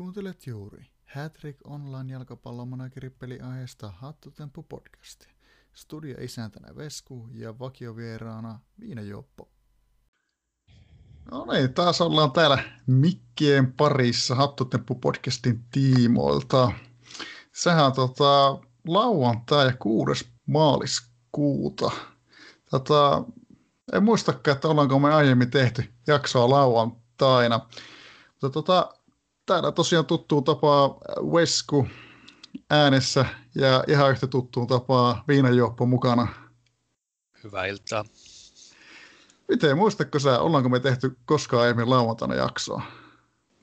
Kuuntelet juuri Hattrick Online jalkapallomanagerippeli aiheesta Hattutemppu podcasti. Studio isäntänä Vesku ja vakiovieraana Viina Joppo. No niin, taas ollaan täällä mikkien parissa Hattutemppu podcastin tiimoilta. Sehän tota, lauantai ja kuudes maaliskuuta. Tota, en muistakaan, että ollaanko me aiemmin tehty jaksoa lauantaina. Mutta tota, täällä tosiaan tuttuun tapaa Vesku äänessä ja ihan yhtä tuttuun tapaa viinajuoppo mukana. Hyvää iltaa. Miten muistatko sä, ollaanko me tehty koskaan aiemmin lauantaina jaksoa?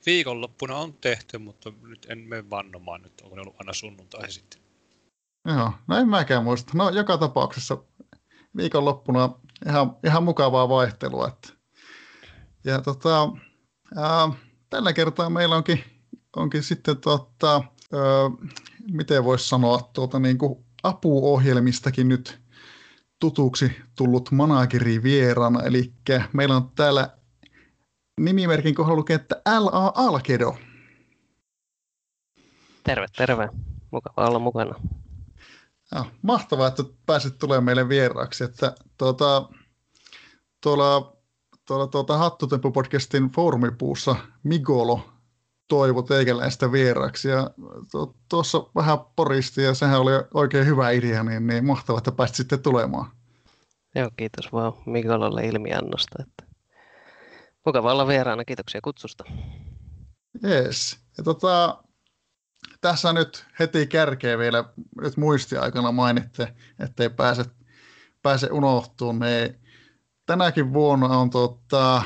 Viikonloppuna on tehty, mutta nyt en mene vannomaan nyt, onko ne ollut aina sunnuntai sitten. Joo, no en mäkään muista. No joka tapauksessa viikonloppuna ihan, ihan mukavaa vaihtelua. Että. Ja tota, ää, tällä kertaa meillä onkin, onkin sitten, tota, ö, miten voisi sanoa, tuota, niin kuin apuohjelmistakin nyt tutuksi tullut manageri vierana. Eli meillä on täällä nimimerkin kohdalla lukee, että LA Alkedo. Terve, terve. Mukava olla mukana. Ja, mahtavaa, että pääsit tulemaan meille vieraaksi. Että, tuota, tuolla tuolla tuota Hattutemppu-podcastin foorumipuussa Migolo toivo teikäläistä vieraaksi ja tuossa vähän poristi ja sehän oli oikein hyvä idea, niin, niin mahtavaa, että pääsit sitten tulemaan. Joo, kiitos vaan Migololle ilmiannosta. Että mukava olla vieraana, kiitoksia kutsusta. Yes. Ja tota, tässä nyt heti kärkeä vielä nyt muistiaikana mainitte, ettei pääse, pääse unohtumaan, niin tänäkin vuonna on tuota,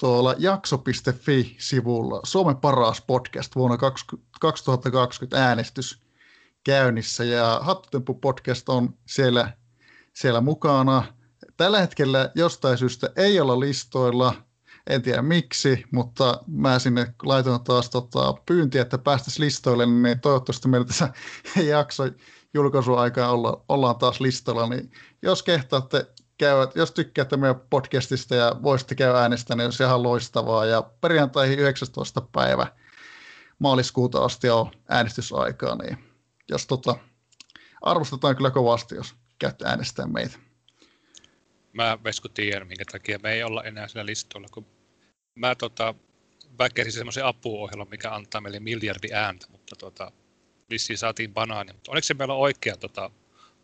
tuolla jakso.fi-sivulla Suomen paras podcast vuonna 2020 äänestys käynnissä. Ja Hattutemppu podcast on siellä, siellä mukana. Tällä hetkellä jostain syystä ei olla listoilla, en tiedä miksi, mutta mä sinne laitoin taas tota, pyyntiä, että päästäisiin listoille, niin toivottavasti meillä tässä jakso julkaisuaikaa olla, ollaan taas listoilla, niin jos kehtaatte käy, jos tykkäätte meidän podcastista ja voisitte käydä äänestämään, niin olisi ihan loistavaa. Ja perjantaihin 19. päivä maaliskuuta asti on äänestysaikaa, niin jos tota, arvostetaan kyllä kovasti, jos käytte äänestämään meitä. Mä Vesku tiedän, minkä takia me ei olla enää sillä listoilla, kun mä tota, väkerin semmoisen apuohjelman, mikä antaa meille miljardi ääntä, mutta tota, vissiin saatiin banaani. Mutta oliko se meillä oikea tota,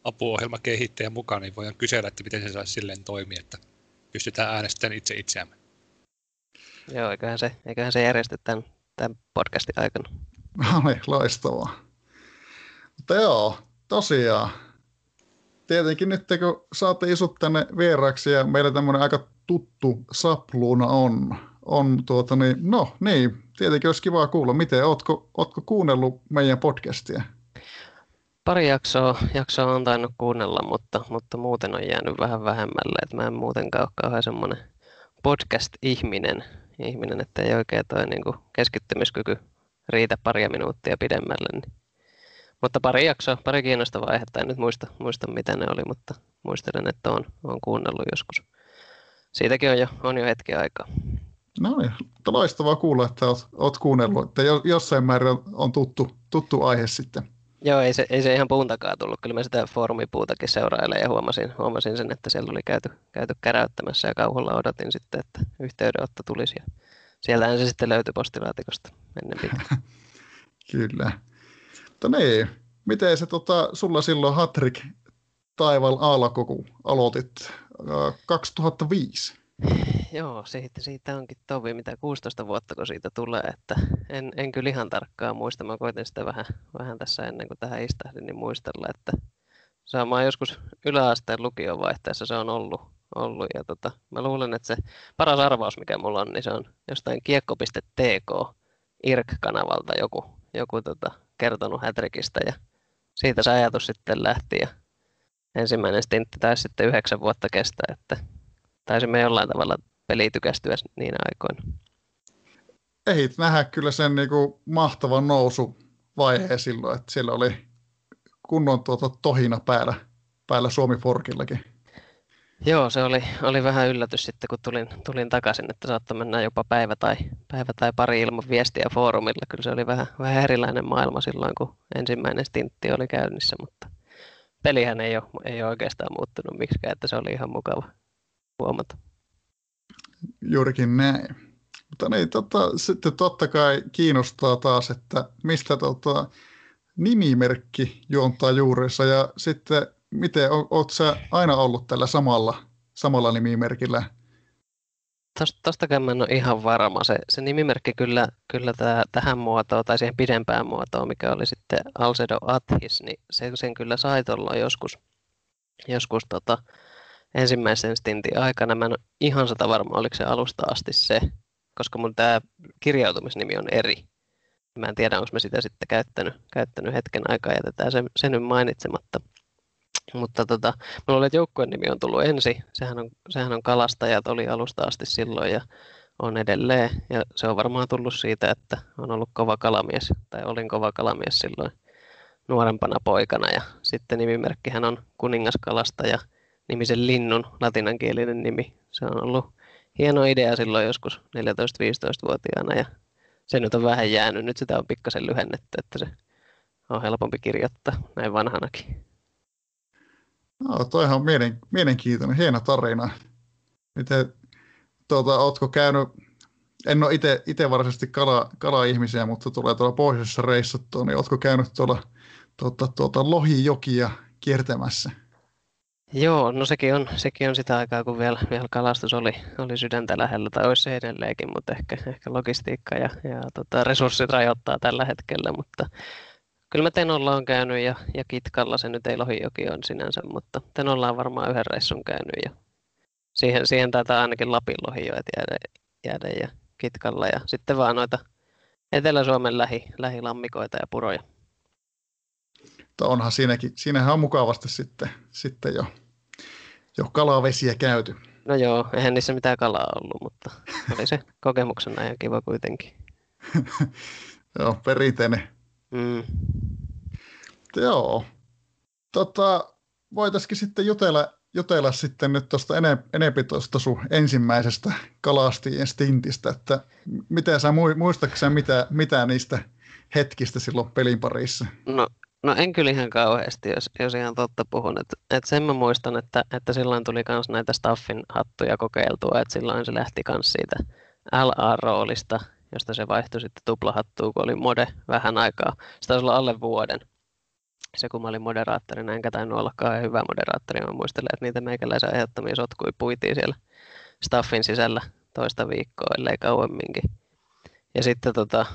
apuohjelma kehittäjä mukaan, niin voidaan kysellä, että miten se saisi silleen toimia, että pystytään äänestämään itse itseämme. Joo, eiköhän se, eiköhän se järjestä tämän, tämän podcastin aikana. No niin, loistavaa. Mutta joo, tosiaan. Tietenkin nyt kun saatte isut tänne vieraksi ja meillä tämmöinen aika tuttu sapluuna on, on tuota niin, no niin, tietenkin olisi kiva kuulla, miten, ootko, ootko kuunnellut meidän podcastia? Pari jaksoa, jaksoa on tainnut kuunnella, mutta, mutta muuten on jäänyt vähän vähemmälle. Et mä en muutenkaan ole kauhean semmoinen podcast-ihminen, ihminen, että ei oikein toi niin kuin keskittymiskyky riitä paria minuuttia pidemmälle. Niin. Mutta pari jaksoa, pari kiinnostavaa aihetta, en nyt muista, muista mitä ne oli, mutta muistelen, että on, on kuunnellut joskus. Siitäkin on jo, on jo hetki aikaa. No niin, loistavaa kuulla, että olet, olet kuunnellut, että jossain määrin on tuttu, tuttu aihe sitten. Joo, ei se, ei se ihan puun takaa tullut. Kyllä mä sitä foorumipuutakin seurailen ja huomasin, huomasin sen, että siellä oli käyty, käyty käräyttämässä ja kauhulla odotin sitten, että yhteydenotto tulisi. Ja sieltähän se sitten löytyi postilaatikosta ennen pitkään. Kyllä. Mutta niin, miten se tota, sulla silloin Hatrik taival alkoi, kun aloitit äh, 2005? Joo, siitä, siitä onkin tovi, mitä 16 vuotta kun siitä tulee, että en, en kyllä ihan tarkkaan muista. Mä koitin sitä vähän, vähän tässä ennen kuin tähän istahdin, niin muistella, että sama joskus yläasteen lukion vaihteessa se on ollut. ollut ja tota, mä luulen, että se paras arvaus, mikä mulla on, niin se on jostain kiekko.tk IRK-kanavalta joku, joku tota, kertonut Hätrikistä ja siitä se ajatus sitten lähti ja ensimmäinen stintti taisi sitten yhdeksän vuotta kestää, että taisimme jollain tavalla pelitykästyä niin aikoina. Ehit nähdä kyllä sen niin kuin mahtavan vaiheen silloin, että siellä oli kunnon tuota tohina päällä, päällä Suomi Forkillakin. Joo, se oli, oli vähän yllätys sitten, kun tulin, tulin takaisin, että saattoi mennä jopa päivä tai, päivä tai pari ilman viestiä foorumilla. Kyllä se oli vähän, vähän erilainen maailma silloin, kun ensimmäinen stintti oli käynnissä, mutta pelihän ei ole, ei ole oikeastaan muuttunut miksikään, että se oli ihan mukava huomata. Juurikin näin. Mutta niin, tota, sitten totta kai kiinnostaa taas, että mistä tota, nimimerkki juontaa juurensa ja sitten miten, oot sä aina ollut tällä samalla, samalla nimimerkillä? Tostakaan mä en ole ihan varma. Se, se nimimerkki kyllä, kyllä tää, tähän muotoon tai siihen pidempään muotoon, mikä oli sitten Alcedo Athis, niin se, sen kyllä sai tuolla joskus, joskus tota, ensimmäisen stintin aikana. Mä en ole ihan sata varma, oliko se alusta asti se, koska mun tämä kirjautumisnimi on eri. Mä en tiedä, onko mä sitä sitten käyttänyt, käyttänyt hetken aikaa, jätetään se, se nyt mainitsematta. Mutta tota, mä luulen, että joukkueen nimi on tullut ensi. Sehän on, sehän on kalastajat, oli alusta asti silloin ja on edelleen. Ja se on varmaan tullut siitä, että on ollut kova kalamies, tai olin kova kalamies silloin nuorempana poikana. Ja sitten nimimerkkihän on kuningaskalastaja, nimisen linnun latinankielinen nimi. Se on ollut hieno idea silloin joskus 14-15-vuotiaana ja se nyt on vähän jäänyt. Nyt sitä on pikkasen lyhennetty, että se on helpompi kirjoittaa näin vanhanakin. No, toihan on mielen, mielenkiintoinen, hieno tarina. Miten, tuota, ootko käynyt, en ole itse varsinaisesti kala, kala-ihmisiä, mutta tulee tuolla pohjoisessa reissattua, niin ootko käynyt tuolla tuota, tuota, lohijokia kiertämässä? Joo, no sekin on, sekin on sitä aikaa, kun vielä, vielä kalastus oli, oli sydäntä lähellä, tai olisi se edelleenkin, mutta ehkä, ehkä logistiikka ja, ja tota, resurssit rajoittaa tällä hetkellä, mutta kyllä mä Tenolla on käynyt ja, ja Kitkalla, se nyt ei Lohijoki on sinänsä, mutta Tenolla on varmaan yhden reissun käynyt ja siihen, siihen taitaa ainakin Lapin lohijoet jäädä, jäädä ja Kitkalla ja sitten vaan noita Etelä-Suomen lähi, lähilammikoita ja puroja. Mutta onhan siinäkin, siinähän on mukavasti sitten, sitten jo, jo kalavesiä käyty. No joo, eihän niissä mitään kalaa ollut, mutta oli se kokemuksena ihan kiva kuitenkin. joo, perinteinen. Mm. Joo. Tota, voitaisiin sitten jutella, jutella sitten nyt tuosta enempi tuosta sun ensimmäisestä kalastien stintistä, että miten sä muistatko mitä, mitä niistä hetkistä silloin pelin parissa? No No en kyllä ihan kauheasti, jos, jos ihan totta puhun. Et, et sen mä muistan, että, että silloin tuli myös näitä staffin hattuja kokeiltua, että silloin se lähti myös siitä LA-roolista, josta se vaihtui sitten tuplahattuun, kun oli mode vähän aikaa. Se taisi olla alle vuoden. Se kun mä olin moderaattorina, enkä tainnut olla kauhean hyvä moderaattori, mä muistelen, että niitä meikäläisen aiheuttamia sotkuja puitiin siellä staffin sisällä toista viikkoa, ellei kauemminkin. Ja sitten tota,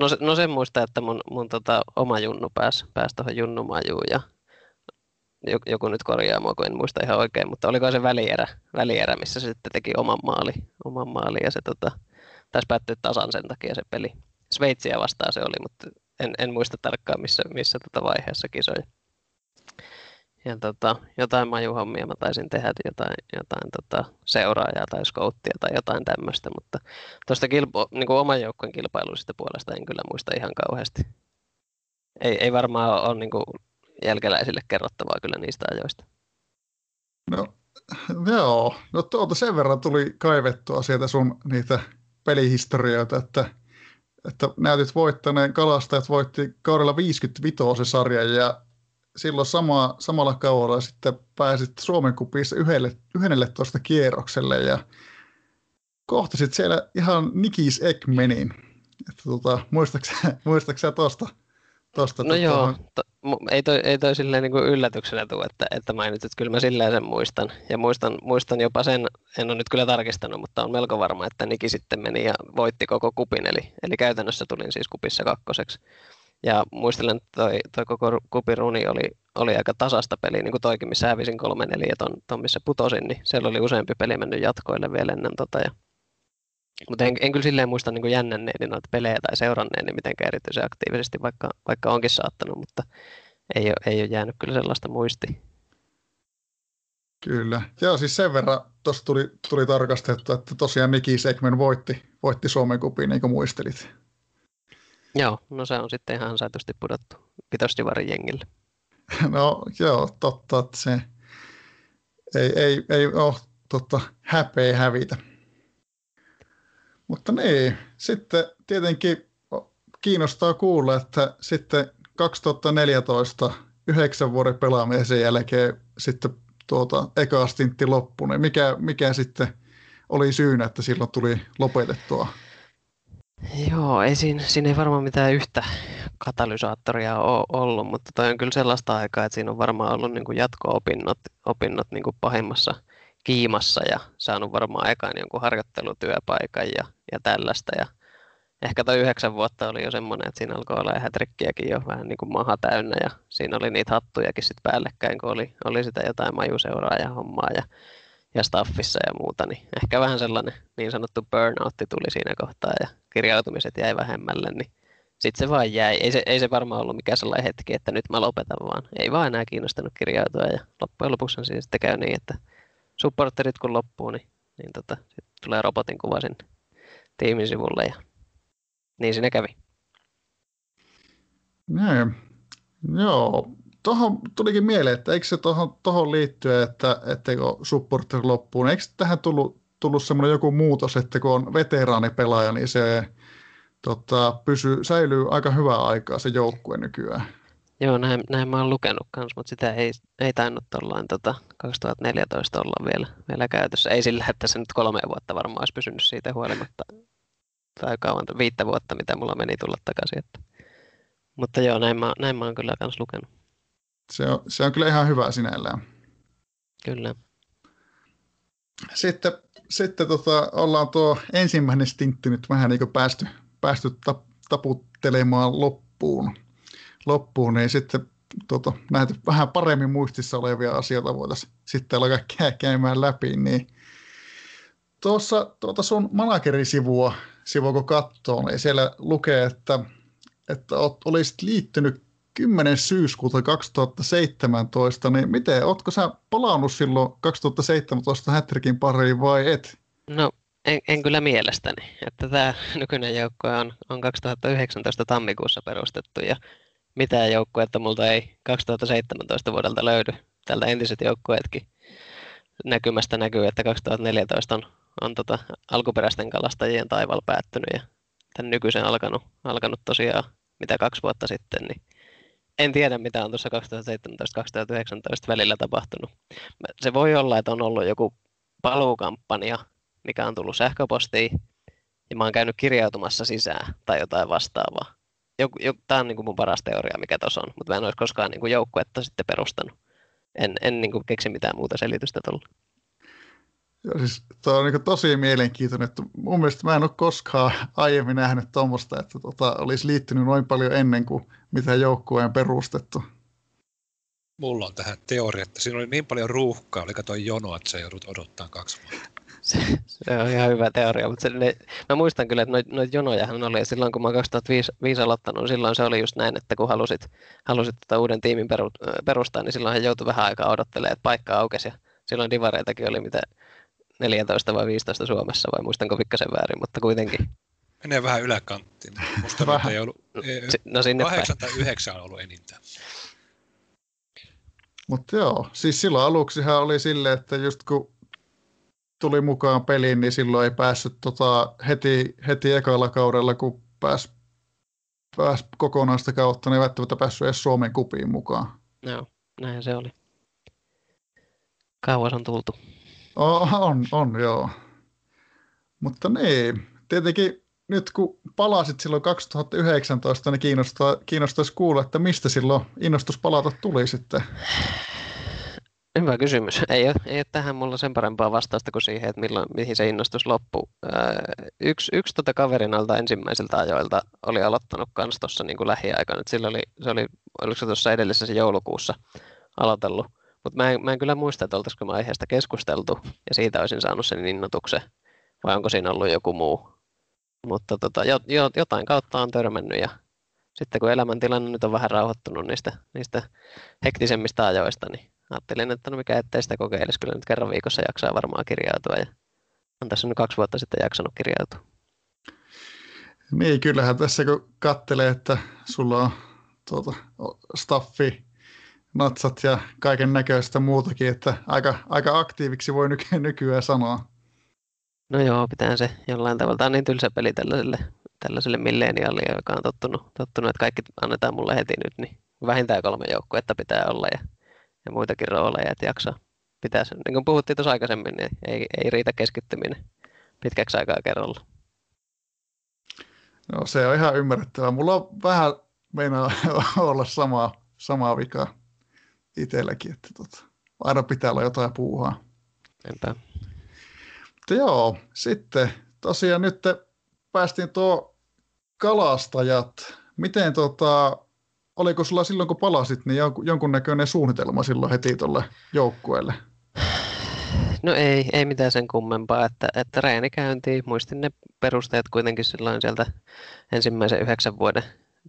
No, se, no sen muista, että mun, mun tota, oma junnu pääsi pääs tuohon junnumajuun ja joku nyt korjaa mua, kun en muista ihan oikein, mutta oliko se välierä, välierä missä se sitten teki oman maali, oman maali ja se tota, taisi päättyä tasan sen takia se peli. Sveitsiä vastaan se oli, mutta en, en muista tarkkaan missä, missä tota vaiheessa kisoja ja tota, jotain majuhommia mä taisin tehdä, jotain, jotain tota, seuraajaa tai skouttia tai jotain tämmöistä, mutta tuosta kilpo, niin kuin oman joukkueen kilpailuista puolesta en kyllä muista ihan kauheasti. Ei, ei varmaan ole niin kuin jälkeläisille kerrottavaa kyllä niistä ajoista. No joo, no tuota sen verran tuli kaivettua sieltä sun niitä pelihistorioita, että, että näytit voittaneen, kalastajat voitti kaudella 55 sarjan ja silloin sama, samalla kaudella sitten pääsit Suomen kupissa yhdelle, yhdelle tuosta kierrokselle ja kohtasit siellä ihan Nikis Ekmenin. Että tota, muistaaksä tuosta? Tosta, no tota, joo, to, ei toi, ei toi silleen niin kuin yllätyksenä tule, että, että mainitsit, kyllä mä silleen sen muistan. Ja muistan, muistan jopa sen, en ole nyt kyllä tarkistanut, mutta on melko varma, että Niki sitten meni ja voitti koko kupin, eli, eli käytännössä tulin siis kupissa kakkoseksi. Ja muistelen, että toi, toi koko kupiruni oli, oli aika tasasta peliä, niin kuin toikin, missä hävisin 3-4 ja ton, ton, missä putosin, niin siellä oli useampi peli mennyt jatkoille vielä ennen tota. Ja, mutta en, en kyllä silleen muista niin jännänneeni noita pelejä tai seuranneeni mitenkään erityisen aktiivisesti, vaikka, vaikka onkin saattanut, mutta ei ole, ei ole jäänyt kyllä sellaista muisti. Kyllä. Joo, siis sen verran tuossa tuli, tuli tarkastettu, että tosiaan Niki Segmen voitti, voitti Suomen kupin, niin kuin muistelit. Joo, no se on sitten ihan ansaitusti pudottu vitosdivarin jengille. No joo, totta, että se, ei, ei, ei ole totta, häpeä hävitä. Mutta niin, sitten tietenkin kiinnostaa kuulla, että sitten 2014 yhdeksän vuoden pelaamisen jälkeen sitten tuota, eka stintti loppui, niin mikä, mikä sitten oli syynä, että silloin tuli lopetettua? Joo, ei siinä, siinä ei varmaan mitään yhtä katalysaattoria ole ollut, mutta toi on kyllä sellaista aikaa, että siinä on varmaan ollut niin kuin jatko-opinnot opinnot niin kuin pahimmassa kiimassa ja saanut varmaan ekaan jonkun harjoittelutyöpaikan ja, ja tällaista. Ja ehkä toi yhdeksän vuotta oli jo semmoinen, että siinä alkoi olla hätrikkiäkin jo vähän niin kuin maha täynnä ja siinä oli niitä hattujakin sitten päällekkäin, kun oli, oli sitä jotain majuseuraa ja hommaa ja, ja staffissa ja muuta, niin ehkä vähän sellainen niin sanottu burnoutti tuli siinä kohtaa ja kirjautumiset jäi vähemmälle, niin sitten se vaan jäi. Ei se, ei se varmaan ollut mikään sellainen hetki, että nyt mä lopetan vaan. Ei vaan enää kiinnostanut kirjautua ja loppujen lopuksi on sitten käy niin, että supporterit kun loppuu, niin, niin tota, sit tulee robotin kuva sinne tiimin sivulle ja niin siinä kävi. Niin. Joo, tuohon tulikin mieleen, että eikö se tuohon, tuohon liittyen, että, kun supporter loppuu, niin eikö tähän tullut, tullut semmoinen joku muutos, että kun on veteraanipelaaja, niin se tota, pysyy, säilyy aika hyvää aikaa se joukkue nykyään. Joo, näin, näin mä oon lukenut kanssa, mutta sitä ei, ei tainnut tuollain tota, 2014 olla vielä, vielä käytössä. Ei sillä, että se nyt kolme vuotta varmaan olisi pysynyt siitä huolimatta, tai kauan, viittä vuotta, mitä mulla meni tulla takaisin. Että. Mutta joo, näin mä, näin mä oon kyllä kanssa lukenut. Se on, se on kyllä ihan hyvä sinällään. Kyllä. Sitten, sitten tota, ollaan tuo ensimmäinen stintti nyt vähän niin kuin päästy, päästy taputtelemaan loppuun loppuun, niin sitten tota, näitä vähän paremmin muistissa olevia asioita voitaisiin sitten alkaa käymään läpi, niin tuossa tuota sun managerisivua, sivua kun katsoo, niin siellä lukee, että, että olisit liittynyt 10. syyskuuta 2017, niin miten, ootko sä palannut silloin 2017 Hätrikin pariin vai et? No en, en kyllä mielestäni, että tämä nykyinen joukko on, on 2019 tammikuussa perustettu ja mitään joukkuetta multa ei 2017 vuodelta löydy. Tältä entiset joukkueetkin näkymästä näkyy, että 2014 on, on tota alkuperäisten kalastajien taival päättynyt ja tämän nykyisen alkanut, alkanut tosiaan mitä kaksi vuotta sitten, niin en tiedä mitä on tuossa 2017-2019 välillä tapahtunut. Se voi olla, että on ollut joku paluukampanja, mikä on tullut sähköpostiin, ja mä oon käynyt kirjautumassa sisään tai jotain vastaavaa tämä on niin kuin mun paras teoria, mikä tuossa on, mutta mä en olisi koskaan niin kuin joukkuetta sitten perustanut. En, en niin kuin keksi mitään muuta selitystä tuolla. Joo, siis tuo on niin tosi mielenkiintoinen, että mun mielestä mä en ole koskaan aiemmin nähnyt tuommoista, että tota, olisi liittynyt noin paljon ennen kuin mitä joukkueen perustettu. Mulla on tähän teoria, että siinä oli niin paljon ruuhkaa, oli toi jono, että se joudut odottaa kaksi vuotta. Se, se on ihan hyvä teoria, mutta se, ne, mä muistan kyllä, että noita noit jonojahan oli, silloin kun mä 2005 aloittanut, silloin se oli just näin, että kun halusit, halusit tota uuden tiimin peru, perustaa, niin silloin hän joutui vähän aikaa odottelemaan, että paikka aukesi, ja silloin divareitakin oli mitä 14 vai 15 Suomessa, vai muistanko pikkasen väärin, mutta kuitenkin. Menee vähän yläkanttiin. Musta vähän. ei ollut, no, sinne 8 tai 9 on ollut enintään. Mutta joo, siis silloin aluksihan oli silleen, että just kun tuli mukaan peliin, niin silloin ei päässyt tota, heti, heti ekalla kaudella, kun pääsi pääs kokonaista kautta, niin ei välttämättä päässyt edes Suomen kupiin mukaan. Joo, näin se oli. Kauas on tultu. On, on, joo. Mutta niin, tietenkin nyt kun palasit silloin 2019, niin kiinnostaa, kiinnostaisi kuulla, että mistä silloin innostus palata tuli sitten? Hyvä kysymys. Ei ole, ei ole tähän mulla sen parempaa vastausta kuin siihen, että milloin, mihin se innostus loppuu. yksi yksi tota kaverin alta ensimmäisiltä ajoilta oli aloittanut kans tuossa niin lähiaikana. Sillä oli, se oli, oliko se tuossa edellisessä joulukuussa aloitellut. Mutta mä, mä en kyllä muista, että oltaisiko me aiheesta keskusteltu ja siitä olisin saanut sen innotuksen. Vai onko siinä ollut joku muu. Mutta tota, jo, jo, jotain kautta on törmännyt ja sitten kun elämäntilanne nyt on vähän rauhoittunut niistä, niistä hektisemmistä ajoista, niin ajattelin, että no mikä ettei sitä kokeilisi. Kyllä nyt kerran viikossa jaksaa varmaan kirjautua ja on tässä nyt kaksi vuotta sitten jaksanut kirjautua. Niin, kyllähän tässä kun katselee, että sulla on tuota, staffi natsat ja kaiken näköistä muutakin, että aika, aika aktiiviksi voi nyky- nykyään sanoa. No joo, pitää se jollain tavalla. Tämä on niin tylsä peli tällaiselle, tällaiselle milleniaalille, joka on tottunut, tottunut, että kaikki annetaan mulle heti nyt, niin vähintään kolme joukkuetta pitää olla ja, ja muitakin rooleja, että jaksaa pitää sen. Niin kuin puhuttiin tuossa aikaisemmin, niin ei, ei riitä keskittyminen pitkäksi aikaa kerralla. No se on ihan ymmärrettävää. Mulla on vähän meinaa olla sama, sama vika itselläkin, että tota, aina pitää olla jotain puuhaa. Enpä. Mutta joo, sitten tosiaan nyt päästiin tuo kalastajat. Miten tota, oliko sulla silloin kun palasit, niin jonkunnäköinen suunnitelma silloin heti tuolle joukkueelle? No ei, ei mitään sen kummempaa, että, että reeni käyntiin. Muistin ne perusteet kuitenkin silloin sieltä ensimmäisen yhdeksän vuoden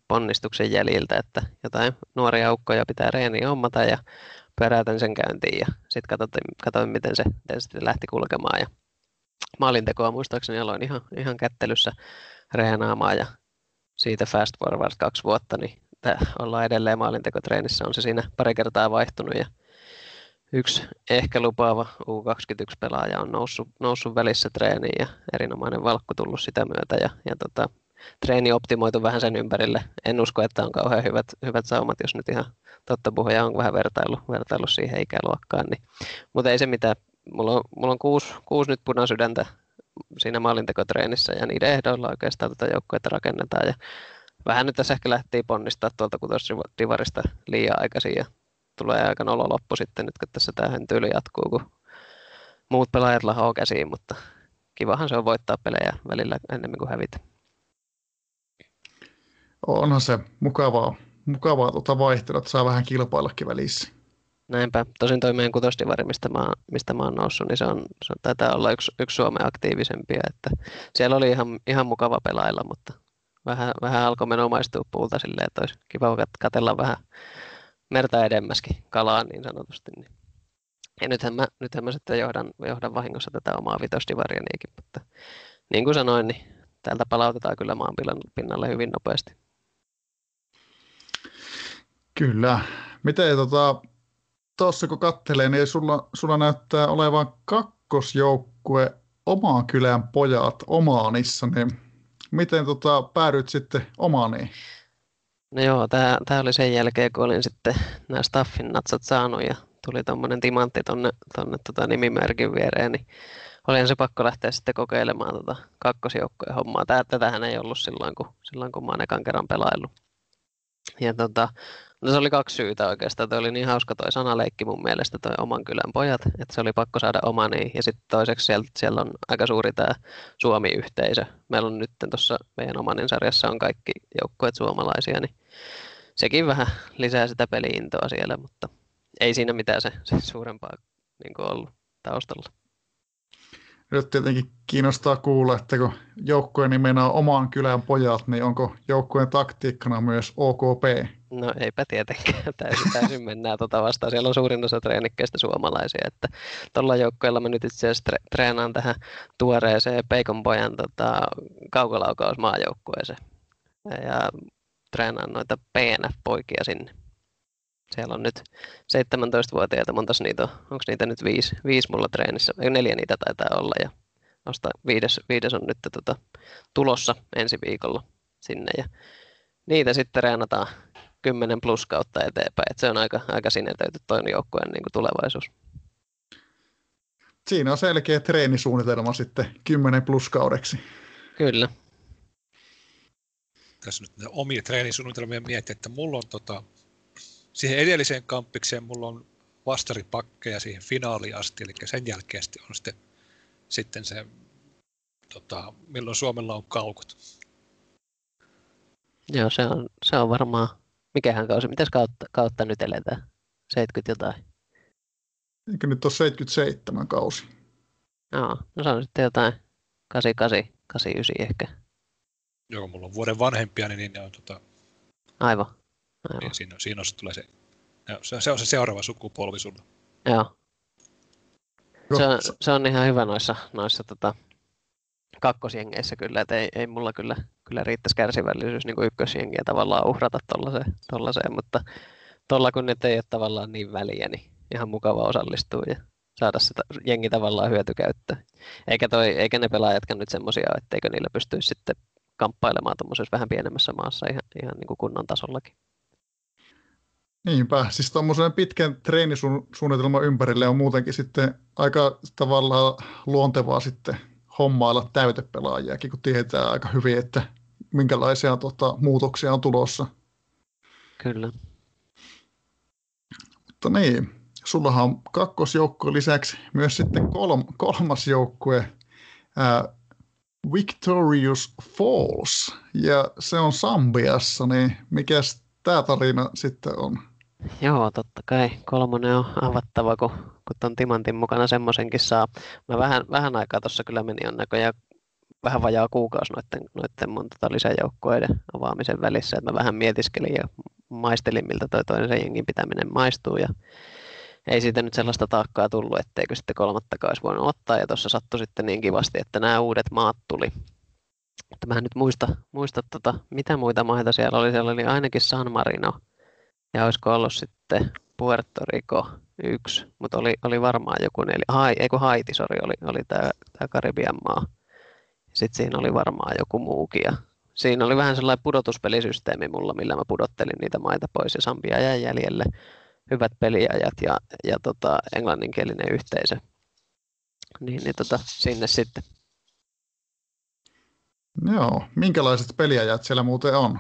ponnistuksen jäljiltä, että jotain nuoria aukkoja pitää reeni hommata ja peräytän sen käyntiin ja sitten katsoin, katsoin, miten se, miten se lähti kulkemaan ja maalintekoa muistaakseni aloin ihan, ihan kättelyssä reenaamaan ja siitä fast forward kaksi vuotta, niin ollaan edelleen maalintekotreenissä, on se siinä pari kertaa vaihtunut ja yksi ehkä lupaava U21-pelaaja on noussut, noussut välissä treeniin ja erinomainen valkku tullut sitä myötä ja, ja tota, treeni optimoitu vähän sen ympärille. En usko, että on kauhean hyvät, hyvät saumat, jos nyt ihan totta puhuja on vähän vertailu, vertailu siihen ikäluokkaan. Niin. Mutta ei se mitään. Mulla on, mulla on kuusi, kuusi nyt punasydäntä siinä maalintekotreenissä ja niiden ehdoilla oikeastaan tätä joukkuetta rakennetaan. Ja vähän nyt tässä ehkä lähtii ponnistaa tuolta kutosdivarista liian aikaisin ja tulee aika nolo loppu sitten nyt, kun tässä tämä tyyli jatkuu, kun muut pelaajat lahoo käsiin, mutta kivahan se on voittaa pelejä välillä enemmän kuin hävitä. Onhan se mukavaa, mukavaa tuota vaihtelua, että saa vähän kilpaillakin välissä. Näinpä. Tosin toi meidän kutosdivari, mistä mä, mistä mä oon noussut, niin se on, se on taitaa olla yksi, yksi Suomen aktiivisempia. Että siellä oli ihan, ihan mukava pelailla, mutta vähän, vähän alkoi mennä maistua puulta silleen, että olisi kiva katella vähän merta edemmäskin kalaan niin sanotusti. Niin. Ja nythän mä, nythän mä sitten johdan, johdan vahingossa tätä omaa vitosdivarianiikin, mutta niin kuin sanoin, niin täältä palautetaan kyllä maan pinnalle hyvin nopeasti. Kyllä. Miten tota, kun katselee, niin sulla, sulla näyttää olevan kakkosjoukkue omaan kylän pojat Omaanissa, niin miten tota, päädyit sitten Omaaniin? No joo, tämä oli sen jälkeen, kun olin sitten nämä staffin natsat saanut ja tuli tuommoinen timantti tuonne tonne, tota nimimerkin viereen, niin oli se pakko lähteä sitten kokeilemaan tota kakkosjoukkojen hommaa. Tätähän ei ollut silloin, kun, silloin, kun mä oon ekan kerran pelaillut. Ja tota, No se oli kaksi syytä oikeastaan. Toi oli niin hauska toi sanaleikki mun mielestä, toi oman kylän pojat, että se oli pakko saada omani. Ja sitten toiseksi siellä, siellä on aika suuri tämä Suomi-yhteisö. Meillä on nyt tuossa meidän omanin sarjassa on kaikki joukkueet suomalaisia, niin sekin vähän lisää sitä peliintoa siellä, mutta ei siinä mitään se, se suurempaa niin ollut taustalla. Nyt tietenkin kiinnostaa kuulla, että kun joukkueen nimenä on oman kylän pojat, niin onko joukkueen taktiikkana myös OKP? No eipä tietenkään, täysin, täysin mennään tuota vastaan. Siellä on suurin osa treenikkeistä suomalaisia, että tuolla joukkueella mä nyt itse asiassa tre- treenaan tähän tuoreeseen Peikon pojan tota, kaukolaukausmaajoukkueeseen. Ja treenaan noita PNF-poikia sinne. Siellä on nyt 17-vuotiaita, montas niitä on? Onko niitä nyt viisi, viisi mulla treenissä? Ei, neljä niitä taitaa olla ja vasta viides, viides on nyt tota, tulossa ensi viikolla sinne. Ja niitä sitten treenataan 10 plus kautta eteenpäin. Et se on aika, aika sinetöity toinen joukkueen niin tulevaisuus. Siinä on selkeä treenisuunnitelma sitten 10 plus kaudeksi. Kyllä. Tässä nyt omia treenisuunnitelmia miettiä, että mulla on tota, siihen edelliseen kampikseen mulla on vastaripakkeja siihen finaaliin asti, eli sen jälkeen on sitten, sitten se, tota, milloin Suomella on kaukut. Joo, se on, se on varmaan, mikähän kausi, mitäs kautta, kautta nyt eletään? 70 jotain. Eikö nyt ole 77 kausi? Joo, no se on sitten jotain 88, 89 ehkä. Joo, mulla on vuoden vanhempia, niin ne on tota... Aivan. Aivan. Niin siinä, siinä on, tulee se, se, se on se seuraava sukupolvi sulla. Joo. Se on, se on ihan hyvä noissa, noissa tota, kakkosjengeissä kyllä, että ei, ei mulla kyllä, kyllä riittäisi kärsivällisyys niin kuin ykkösjengiä tavallaan uhrata tollaiseen, tollaiseen mutta tuolla kun nyt ei ole tavallaan niin väliä, niin ihan mukava osallistua ja saada sitä jengi tavallaan hyötykäyttöön. Eikä, toi, eikä ne pelaajatkaan nyt semmoisia, etteikö niillä pystyisi sitten kamppailemaan tuommoisessa vähän pienemmässä maassa ihan, ihan niin kuin kunnon tasollakin. Niinpä, siis tuommoisen pitkän treenisuunnitelman ympärille on muutenkin sitten aika tavallaan luontevaa sitten hommailla täytepelaajiakin, kun tietää aika hyvin, että minkälaisia tota, muutoksia on tulossa. Kyllä. Mutta niin, sullahan on kakkosjoukko lisäksi myös sitten kolm, kolmas joukkue, ää, Victorious Falls, ja se on Sambiassa, niin mikä tämä tarina sitten on? Joo, totta kai. Kolmonen on avattava, kun, kun ton Timantin mukana semmoisenkin saa. Mä vähän, vähän aikaa tuossa kyllä meni on näköjään vähän vajaa kuukausi noiden, noiden mun tota lisäjoukkueiden avaamisen välissä, että mä vähän mietiskelin ja maistelin, miltä toi toinen jengin pitäminen maistuu ja ei siitä nyt sellaista taakkaa tullut, etteikö sitten kolmatta olisi voinut ottaa ja tuossa sattui sitten niin kivasti, että nämä uudet maat tuli. Mutta mä en nyt muista, muista tota, mitä muita maita siellä oli. Siellä oli ainakin San Marino ja olisiko ollut sitten Puerto Rico yksi, mutta oli, oli varmaan joku neljä. Hai, ei kun Haiti, sori, oli, oli tämä Karibian maa. Sitten siinä oli varmaan joku muukin. Ja siinä oli vähän sellainen pudotuspelisysteemi mulla, millä mä pudottelin niitä maita pois ja Sambia jäi jäljelle. Hyvät peliajat ja, ja tota, englanninkielinen yhteisö. Niin, niin tota, sinne sitten. Joo, minkälaiset peliajat siellä muuten on?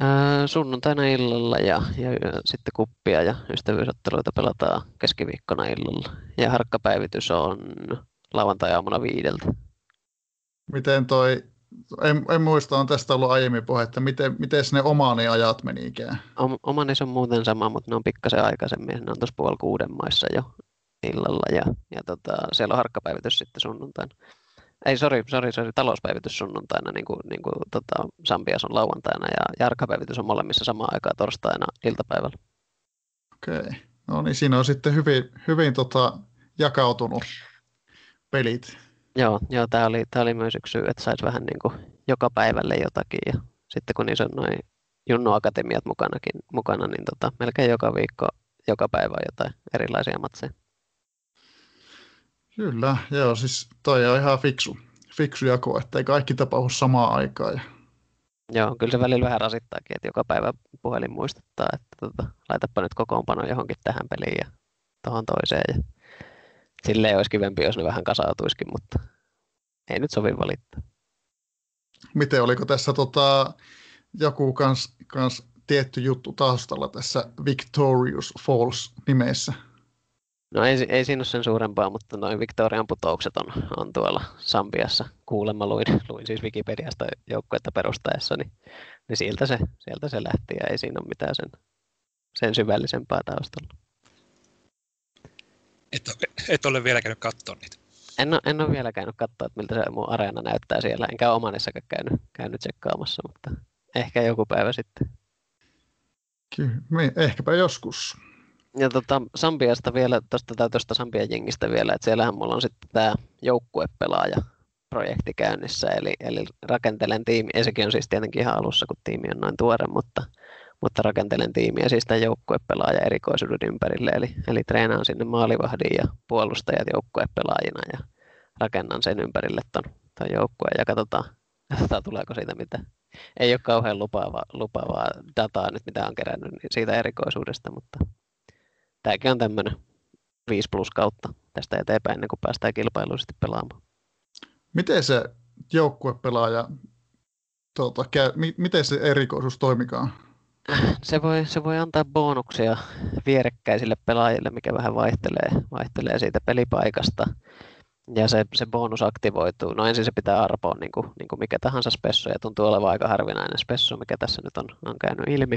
Ää, sunnuntaina illalla ja, ja, ja sitten kuppia ja ystävyysotteluita pelataan keskiviikkona illalla. Ja harkkapäivitys on lauantai-aamuna viideltä. Miten toi, en, en muista, on tästä ollut aiemmin puhe, että miten, miten ne omani ajat menikään? Om, omani on muuten sama, mutta ne on pikkasen aikaisemmin, ne on tuossa puoli kuuden maissa jo illalla ja, ja tota, siellä on harkkapäivitys sitten sunnuntaina. Ei, sori, sori, sori, talouspäivitys sunnuntaina, niin kuin, niin kuin tota, Sambias on lauantaina ja harkkapäivitys on molemmissa samaan aikaan torstaina iltapäivällä. Okei, okay. no niin siinä on sitten hyvin, hyvin tota, jakautunut pelit. Joo, joo tämä oli, tää oli myös yksi syy, että saisi vähän niin kuin joka päivälle jotakin. Ja sitten kun niissä on noin Junno Akatemiat mukanakin, mukana, niin tota, melkein joka viikko, joka päivä on jotain erilaisia matseja. Kyllä, joo, siis toi on ihan fiksu, fiksu jako, että ei kaikki tapahdu samaan aikaan. Ja... Joo, kyllä se välillä vähän rasittaakin, että joka päivä puhelin muistuttaa, että tota, laitapa nyt kokoonpano johonkin tähän peliin ja tuohon toiseen. Ja silleen olisi kivempi, jos ne vähän kasautuisikin, mutta ei nyt sovi valittaa. Miten, oliko tässä tota, joku kans, kans tietty juttu taustalla tässä Victorious Falls nimessä? No ei, ei siinä ole sen suurempaa, mutta noin Victorian putoukset on, on tuolla Sambiassa. Kuulemma luin, luin siis Wikipediasta joukkuetta perustaessa, niin, niin sieltä, se, sieltä se lähti ja ei siinä ole mitään sen, sen syvällisempää taustalla. Et, et ole vielä käynyt katsoa niitä. En ole, en ole vielä käynyt katsoa, että miltä se mun areena näyttää siellä. Enkä omanissakaan käynyt, käynyt tsekkaamassa, mutta ehkä joku päivä sitten. Kyllä, ehkäpä joskus. Ja tota, Sambiasta vielä, tuosta tuosta Sambian jengistä vielä, että siellähän mulla on sitten tämä joukkuepelaaja projekti käynnissä, eli, eli rakentelen tiimi, ja sekin on siis tietenkin ihan alussa, kun tiimi on noin tuore, mutta mutta rakentelen tiimiä siis tämän joukkuepelaajan erikoisuuden ympärille, eli, eli treenaan sinne maalivahdin ja puolustajat joukkuepelaajina ja rakennan sen ympärille ton, ton joukkueen ja katsotaan, katsotaan, tuleeko siitä mitä. Ei ole kauhean lupaavaa, lupaavaa dataa nyt, mitä on kerännyt siitä erikoisuudesta, mutta tämäkin on tämmöinen 5 plus kautta tästä eteenpäin, ennen kuin päästään kilpailuisesti pelaamaan. Miten se joukkuepelaaja, tuota, käy, miten se erikoisuus toimikaan? se voi, se voi antaa bonuksia vierekkäisille pelaajille, mikä vähän vaihtelee, vaihtelee siitä pelipaikasta. Ja se, se bonus aktivoituu. No ensin se pitää arpoa niin kuin, niin kuin mikä tahansa spessu, ja tuntuu olevan aika harvinainen spessu, mikä tässä nyt on, on käynyt ilmi.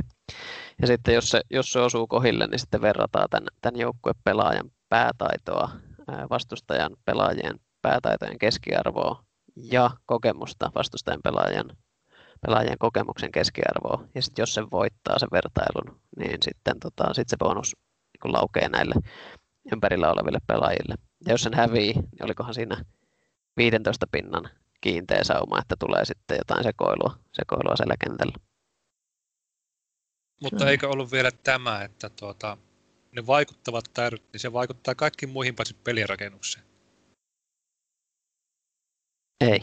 Ja sitten jos se, jos se osuu kohille, niin sitten verrataan tämän, tämän joukkuepelaajan päätaitoa vastustajan pelaajien päätaitojen keskiarvoa ja kokemusta vastustajan pelaajan pelaajien kokemuksen keskiarvoa. Ja sitten jos se voittaa sen vertailun, niin sitten tota, sit se bonus niin laukee näille ympärillä oleville pelaajille. Ja jos sen hävii, niin olikohan siinä 15 pinnan kiinteä sauma, että tulee sitten jotain sekoilua, sekoilua siellä kentällä. Mutta eikö ollut vielä tämä, että tuota, ne vaikuttavat täydet, niin se vaikuttaa kaikkiin muihin paitsi pelirakennukseen. Ei.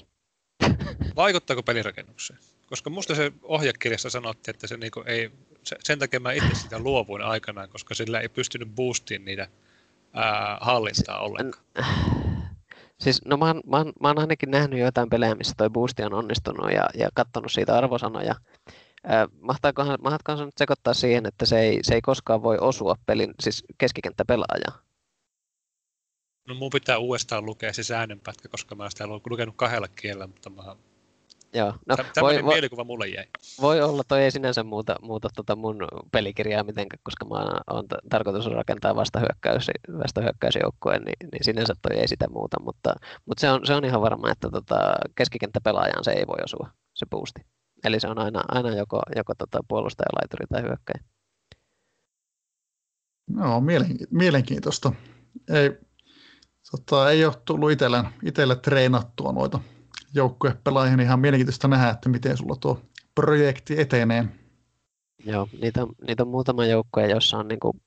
Vaikuttaako pelirakennukseen? Koska musta se ohjekirjassa sanottiin, että se niinku ei, sen takia mä itse sitä luovuin aikanaan, koska sillä ei pystynyt boostiin niitä ää, hallintaa ollenkaan. Siis no mä oon, mä, oon, mä oon ainakin nähnyt joitain pelejä, missä toi boosti on onnistunut ja, ja katsonut siitä arvosanoja. Äh, mahtaakohan, mahtaakohan nyt sekoittaa siihen, että se ei, se ei koskaan voi osua pelin, siis keskikenttäpelaajaa? No mun pitää uudestaan lukea se säännönpätkä, koska mä oon sitä lukenut kahdella kielellä, mutta mä Joo. No, Tämmöinen voi, mielikuva mulle jäi. Voi olla, toi ei sinänsä muuta, muuta tota mun pelikirjaa mitenkään, koska mä oon t- tarkoitus rakentaa vastahyökkäys, vastahyökkäysjoukkueen, niin, niin sinänsä toi ei sitä muuta, mutta, mutta se, on, se on ihan varma, että tota, keskikenttäpelaajaan se ei voi osua, se boosti. Eli se on aina, aina joko, joko tota puolustajalaituri tai hyökkäjä. No, mielenkiintoista. Ei, tota, ei ole tullut itselle treenattua noita joukkuepelaajia, niin ihan mielenkiintoista nähdä, että miten sulla tuo projekti etenee. Joo, niitä, niitä on muutama joukkue, jossa on niin kuin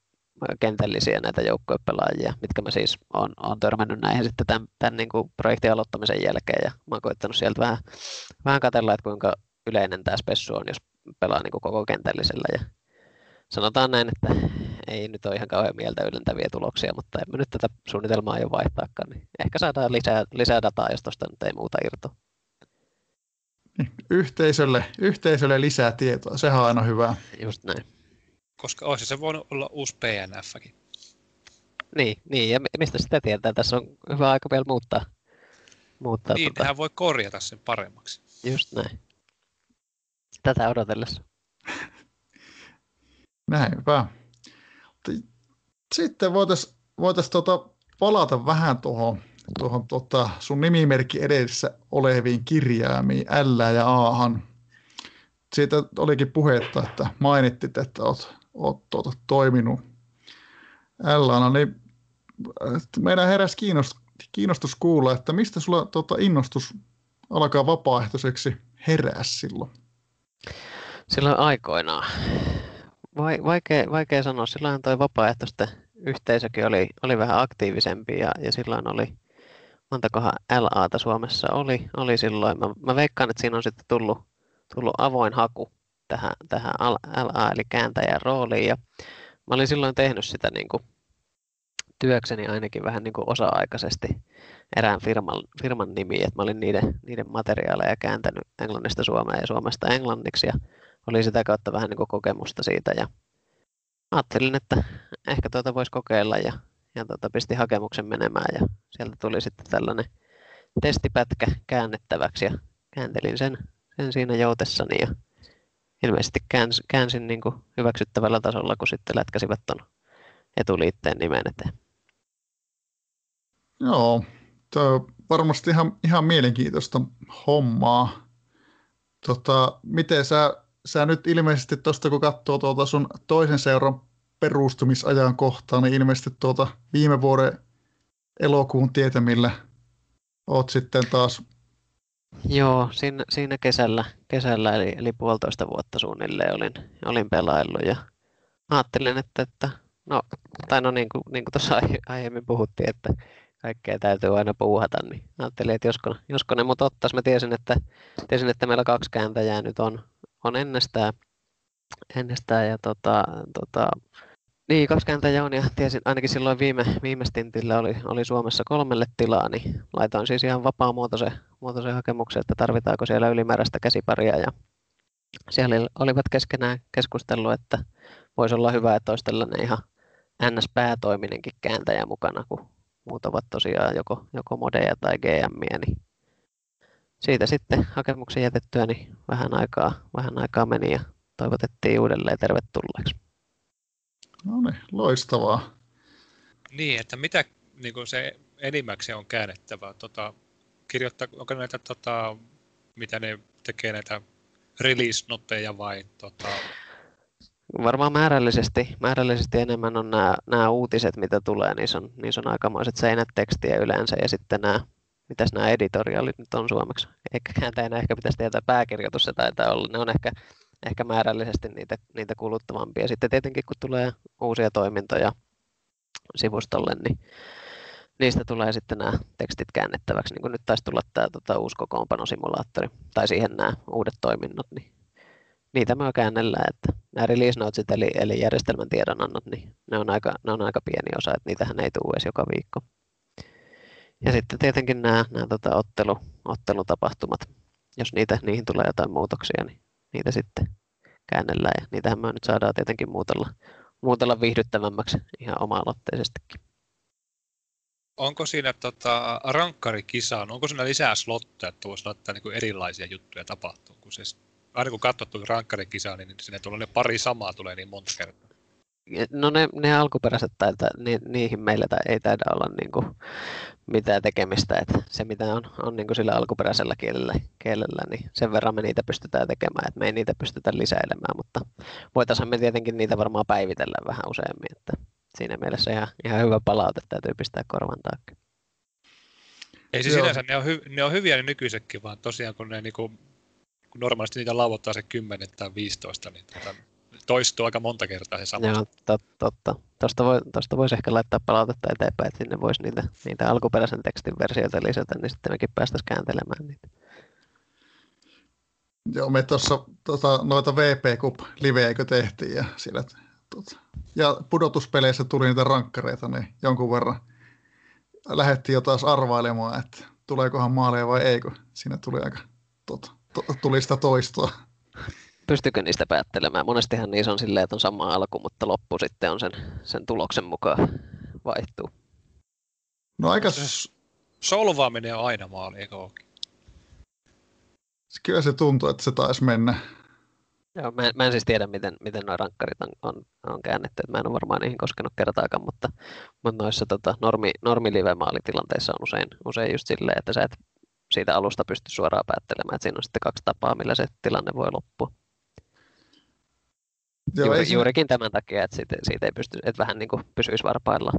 kentällisiä näitä joukkuepelaajia, mitkä mä siis on, on törmännyt näihin sitten tämän, tämän niin kuin projektin aloittamisen jälkeen ja mä oon koittanut sieltä vähän, vähän katsella, että kuinka yleinen tämä spessu on, jos pelaa niin kuin koko kentällisellä ja sanotaan näin, että ei nyt ole ihan kauhean mieltä ylentäviä tuloksia, mutta emme nyt tätä suunnitelmaa jo vaihtaakaan, niin ehkä saadaan lisää, lisää dataa, jos tuosta nyt ei muuta irto. Niin, yhteisölle, yhteisölle lisää tietoa, sehän on aina hyvä. Just näin. Koska olisi se voinut olla uusi PNFkin. Niin, niin, ja mistä sitä tietää? Tässä on hyvä aika vielä muuttaa. muuttaa niin, tota... voi korjata sen paremmaksi. Just näin. Tätä odotellessa. Näinpä. Sitten voitaisiin voitais tuota palata vähän tuohon tuohon tota, sun nimimerkki edessä oleviin kirjaimiin L ja Ahan. Siitä olikin puhetta, että mainittit, että oot, oot tuota, toiminut l niin meidän heräsi kiinnostus, kiinnostus kuulla, että mistä sulla tuota, innostus alkaa vapaaehtoiseksi herää silloin? Silloin aikoinaan. Vai, vaikea, vaikea sanoa. Silloin toi vapaaehtoisten yhteisökin oli, oli vähän aktiivisempi ja, ja silloin oli, montakohan LAta Suomessa oli, oli silloin. Mä, mä veikkaan, että siinä on sitten tullut, tullut avoin haku tähän, tähän LA eli kääntäjän rooliin ja mä olin silloin tehnyt sitä niin kuin työkseni ainakin vähän niin kuin osa-aikaisesti erään firman, firman nimiin, että mä olin niiden, niiden materiaaleja kääntänyt englannista suomeen ja suomesta englanniksi ja oli sitä kautta vähän niin kuin kokemusta siitä ja ajattelin, että ehkä tuota voisi kokeilla ja, ja tuota pistin hakemuksen menemään ja sieltä tuli sitten tällainen testipätkä käännettäväksi ja kääntelin sen, sen siinä joutessani ja ilmeisesti käänsin, käänsin niin kuin hyväksyttävällä tasolla, kun sitten lätkäsivät tuon etuliitteen nimen eteen. Joo, Tuo on varmasti ihan, ihan mielenkiintoista hommaa. Tota, miten sä, sä nyt ilmeisesti tuosta kun katsoo tuota sun toisen seuran perustumisajan kohtaa, niin ilmeisesti tuota viime vuoden elokuun tietämillä oot sitten taas... Joo, siinä, siinä kesällä, kesällä eli, eli puolitoista vuotta suunnilleen olin, olin pelaillut ja ajattelin, että, että no, tai no niin kuin, niin kuin tuossa aiemmin puhuttiin, että kaikkea täytyy aina puuhata, niin ajattelin, että josko, josko ne mut ottaisi. Mä tiesin, että, tiesin, että meillä kaksi kääntäjää nyt on, on ennestään, ennestään ja tota, tota, niin, kaksi kääntäjää on ja tiesin, ainakin silloin viime, viime stintillä oli, oli Suomessa kolmelle tilaa, niin laitoin siis ihan vapaamuotoisen muotoisen hakemuksen, että tarvitaanko siellä ylimääräistä käsiparia ja siellä olivat keskenään keskustellut, että voisi olla hyvä, että olisi tällainen ihan NS-päätoiminenkin kääntäjä mukana, kun muut ovat tosiaan joko, joko modeja tai GMiä, niin siitä sitten hakemuksen jätettyä niin vähän aikaa, vähän aikaa meni ja toivotettiin uudelleen tervetulleeksi. No niin, loistavaa. Niin, että mitä niin kuin se enimmäkseen on käännettävää? Tota, kirjoittaa, onko näitä, tota, mitä ne tekee näitä release-notteja vai tota, Varmaan määrällisesti, määrällisesti enemmän on nämä, nämä uutiset, mitä tulee, niissä on, niissä on aikamoiset seinät tekstiä yleensä ja sitten nämä, mitäs nämä editorialit nyt on suomeksi. Eikä kääntäjänä ehkä pitäisi tietää pääkirjoitus, se taitaa olla. Ne on ehkä ehkä määrällisesti niitä, niitä kuluttavampia. Sitten tietenkin kun tulee uusia toimintoja sivustolle, niin niistä tulee sitten nämä tekstit käännettäväksi, niin kuin nyt taisi tulla tämä tota, uusi kokoonpanosimulaattori, tai siihen nämä uudet toiminnot, niin niitä me käännellään, että nämä release notesit, eli, eli järjestelmän tiedonannot, niin ne on, aika, ne on aika pieni osa, että niitähän ei tule edes joka viikko. Ja sitten tietenkin nämä, nämä tota, ottelu, ottelutapahtumat, jos niitä, niihin tulee jotain muutoksia, niin niitä sitten käännellään. Ja niitähän me nyt saadaan tietenkin muutella, muutella viihdyttävämmäksi ihan oma-aloitteisestikin. Onko siinä tota, rankkarikisaan, onko siinä lisää slotteja, että voisi laittaa niin erilaisia juttuja tapahtuu? Kun siis, aina kun katsottu rankkarikisaan, niin sinne tulee pari samaa tulee niin monta kertaa. No ne, ne alkuperäiset, että ni, niihin meillä ei taida olla niin kuin mitään tekemistä. Että se mitä on, on niin kuin sillä alkuperäisellä kielellä, kielellä, niin sen verran me niitä pystytään tekemään, että me ei niitä pystytä lisäilemään, mutta voitaisiin me tietenkin niitä varmaan päivitellä vähän useammin. Että siinä mielessä ihan, ihan hyvä palaute täytyy pistää korvan taakse. Ei se Joo. sinänsä, ne on, hy, ne on hyviä ne nykyisetkin, vaan tosiaan kun ne niin kuin, kun normaalisti niitä lauottaa se 10 tai 15, niin tuota, toistuu aika monta kertaa se sama. Joo, tot, totta. Tuosta, voi, tuosta voisi ehkä laittaa palautetta eteenpäin, että sinne voisi niitä, niitä alkuperäisen tekstin versioita lisätä, niin sitten mekin päästäisiin kääntelemään niitä. Joo, me tuossa tota, noita VP Cup liveikö tehtiin ja siellä, tota, ja pudotuspeleissä tuli niitä rankkareita, niin jonkun verran lähdettiin jo taas arvailemaan, että tuleekohan maaleja vai ei, kun siinä tuli aika tota, to, tuli sitä toistoa pystykö niistä päättelemään? Monestihan niissä on silleen, että on sama alku, mutta loppu sitten on sen, sen tuloksen mukaan vaihtuu. No aika... Solvaaminen on aina maali, eikö? Kyllä se tuntuu, että se taisi mennä. Joo, mä, mä en siis tiedä, miten, miten nuo rankkarit on, on, on käännetty. Mä en ole varmaan niihin koskenut kertaakaan, mutta, mutta noissa tota, normi, normi live-maalitilanteissa on usein, usein just silleen, että sä et siitä alusta pysty suoraan päättelemään, että siinä on sitten kaksi tapaa, millä se tilanne voi loppua. Joo, Juuri, se... Juurikin tämän takia, että siitä, siitä ei pysty, että vähän niin kuin pysyisi varpailla.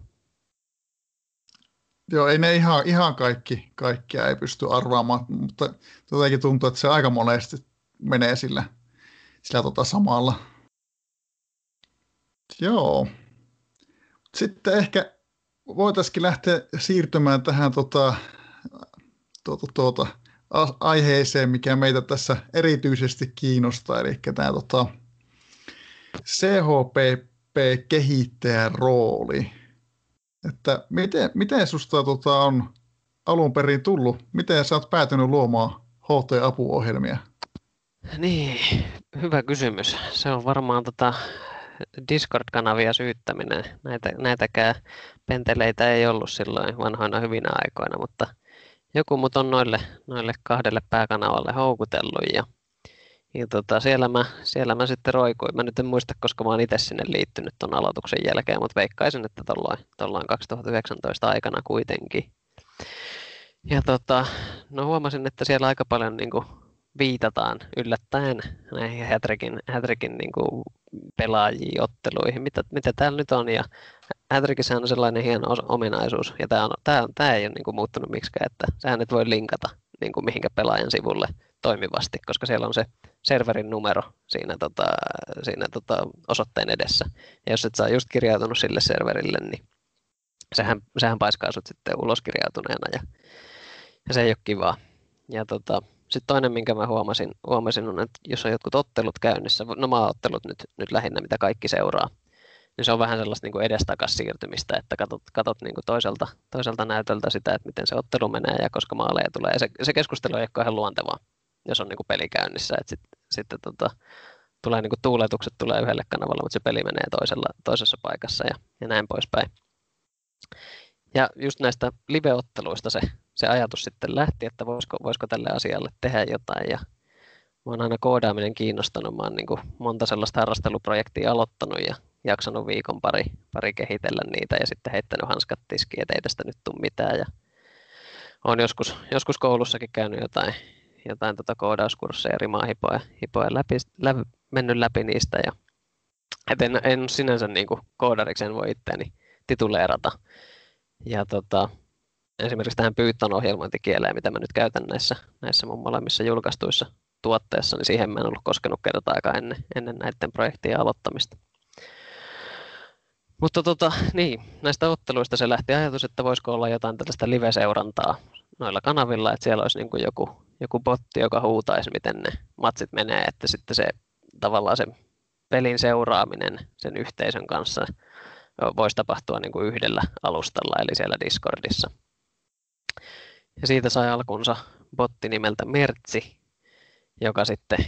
Joo, ei ne ihan, ihan kaikki, kaikkia ei pysty arvaamaan, mutta jotenkin tuntuu, että se aika monesti menee sillä, sillä tota samalla. Joo. Sitten ehkä voitaisiin lähteä siirtymään tähän tota, tuota, tuota, aiheeseen, mikä meitä tässä erityisesti kiinnostaa, eli tämä tota, CHPP-kehittäjän rooli. Että miten, miten susta tota, on alun perin tullut? Miten sä oot päätynyt luomaan HT-apuohjelmia? Niin, hyvä kysymys. Se on varmaan tota Discord-kanavia syyttäminen. Näitä, näitäkään penteleitä ei ollut silloin vanhoina hyvinä aikoina, mutta joku mut on noille, noille kahdelle pääkanavalle houkutellut ja ja tota, siellä, mä, siellä mä sitten roikuin. Mä nyt en muista, koska mä oon itse sinne liittynyt tuon aloituksen jälkeen, mutta veikkaisin, että tuolloin 2019 aikana kuitenkin. Ja tota, no huomasin, että siellä aika paljon niin kuin, viitataan yllättäen näihin Hätrikin, Hätrikin niin kuin, pelaajiin otteluihin, mitä, mitä täällä nyt on. Ja Hätrikissä on sellainen hieno ominaisuus, ja tämä, tämä, ei ole niin kuin, muuttunut miksikään, että sähän nyt voi linkata niin kuin, mihinkä pelaajan sivulle toimivasti, koska siellä on se serverin numero siinä, tota, siinä tota, osoitteen edessä. Ja jos et saa just kirjautunut sille serverille, niin sehän, sehän paiskaa sut sitten ulos kirjautuneena ja, ja se ei ole kivaa. Ja tota, sitten toinen, minkä mä huomasin, huomasin, on, että jos on jotkut ottelut käynnissä, no ottelut nyt, nyt lähinnä, mitä kaikki seuraa, niin se on vähän sellaista niin edestakas siirtymistä, että katot, katot niin kuin toiselta, toiselta näytöltä sitä, että miten se ottelu menee ja koska maaleja tulee. Ja se, se keskustelu ei ole ihan luontevaa jos on niin kuin peli käynnissä. Että sit, sitten tota, tulee niin kuin tuuletukset tulee yhdelle kanavalle, mutta se peli menee toisella, toisessa paikassa ja, ja näin poispäin. Ja just näistä live-otteluista se, se ajatus sitten lähti, että voisiko, voisiko tälle asialle tehdä jotain. Ja mä oon aina koodaaminen kiinnostanut. Mä oon niin kuin monta sellaista harrasteluprojektia aloittanut ja jaksanut viikon pari, pari kehitellä niitä ja sitten heittänyt hanskat tiskiin, että ei tästä nyt tule mitään. Ja olen joskus, joskus koulussakin käynyt jotain, jotain tota koodauskursseja, rimaa hipoja, hipoja läpi, läpi, mennyt läpi niistä. Ja, et en, en sinänsä niin kuin koodariksi en voi itseäni tituleerata. Ja tota, esimerkiksi tähän Python ohjelmointikieleen, mitä mä nyt käytän näissä, näissä mun molemmissa julkaistuissa tuotteessa, niin siihen mä en ollut koskenut kertaakaan ennen, ennen näiden projektien aloittamista. Mutta tota, niin, näistä otteluista se lähti ajatus, että voisiko olla jotain tällaista live-seurantaa noilla kanavilla, että siellä olisi niin kuin joku, joku botti, joka huutaisi, miten ne matsit menee, että sitten se tavallaan se pelin seuraaminen sen yhteisön kanssa voisi tapahtua niin kuin yhdellä alustalla, eli siellä Discordissa. Ja siitä sai alkunsa botti nimeltä Mertsi, joka sitten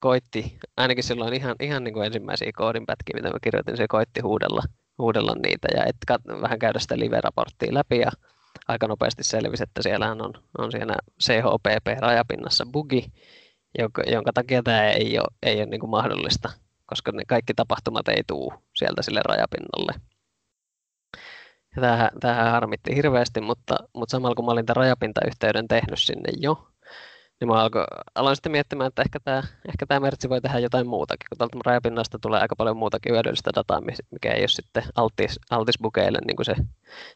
koitti, ainakin silloin ihan, ihan niin kuin ensimmäisiä koodinpätkiä, mitä mä kirjoitin, se koitti huudella, huudella niitä ja et kat, vähän käydä sitä live-raporttia läpi ja aika nopeasti selvisi, että siellähän on, on siellä CHPP-rajapinnassa bugi, jonka, jonka takia tämä ei ole, ei ole niin kuin mahdollista, koska ne kaikki tapahtumat ei tule sieltä sille rajapinnalle. Tämähän harmitti hirveästi, mutta, mutta samalla kun mä olin tämän rajapintayhteyden tehnyt sinne jo, niin mä alko, aloin sitten miettimään, että ehkä tämä, ehkä tämä mertsi voi tehdä jotain muutakin, kun täältä rajapinnasta tulee aika paljon muutakin hyödyllistä dataa, mikä ei ole sitten altis, altis bukeille niin kuin se,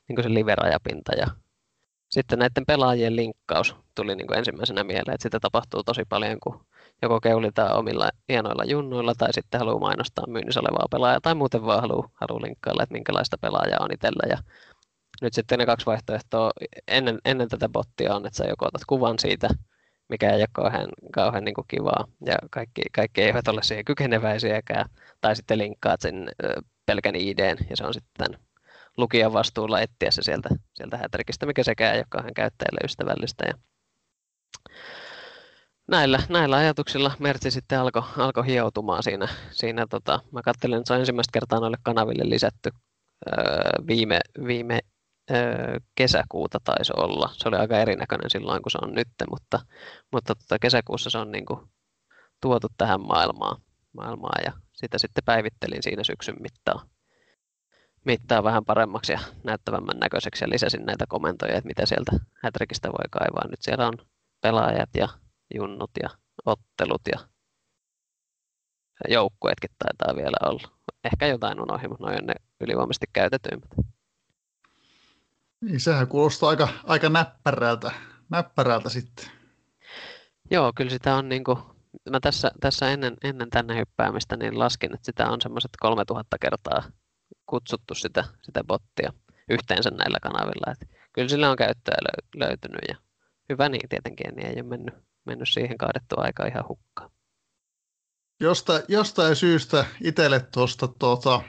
niin kuin se live-rajapinta. Ja sitten näiden pelaajien linkkaus tuli niin kuin ensimmäisenä mieleen, että sitä tapahtuu tosi paljon, kun joko keulitaan omilla hienoilla junnuilla tai sitten haluaa mainostaa myynnissä olevaa pelaajaa tai muuten vaan haluaa, haluaa linkkailla, että minkälaista pelaajaa on itsellä. Ja nyt sitten ne kaksi vaihtoehtoa ennen, ennen tätä bottia on, että sä joko otat kuvan siitä mikä ei ole kauhean, kauhean niin kuin kivaa. Ja kaikki, kaikki eivät ole siihen kykeneväisiäkään. Tai sitten linkkaat sen pelkän IDn, ja se on sitten lukijan vastuulla etsiä se sieltä, sieltä hätrikistä, mikä sekään ei ole kauhean käyttäjälle ystävällistä. Ja näillä, näillä ajatuksilla Mertsi sitten alkoi alko hioutumaan siinä. siinä tota, mä katselin, että se on ensimmäistä kertaa noille kanaville lisätty öö, viime, viime kesäkuuta taisi olla. Se oli aika erinäköinen silloin kuin se on nyt, mutta, mutta tota, kesäkuussa se on niin kuin tuotu tähän maailmaan, maailmaan ja sitä sitten päivittelin siinä syksyn mittaan, mittaa vähän paremmaksi ja näyttävämmän näköiseksi ja lisäsin näitä komentoja, että mitä sieltä Hätrikistä voi kaivaa. Nyt siellä on pelaajat ja junnut ja ottelut ja joukkueetkin taitaa vielä olla. Ehkä jotain unohdin, mutta noin on ne ylivoimaisesti käytetyimmät. Niin, sehän kuulostaa aika, aika näppärältä, näppärältä sitten. Joo, kyllä sitä on niin kuin, mä tässä, tässä ennen, ennen tänne hyppäämistä niin laskin, että sitä on semmoiset 3000 kertaa kutsuttu sitä, sitä bottia yhteensä näillä kanavilla. Että kyllä sillä on käyttöä löytynyt ja hyvä niin tietenkin, niin ei ole mennyt, mennyt siihen kaadettu aika ihan hukkaan. Josta, jostain syystä itselle tuosta tuota,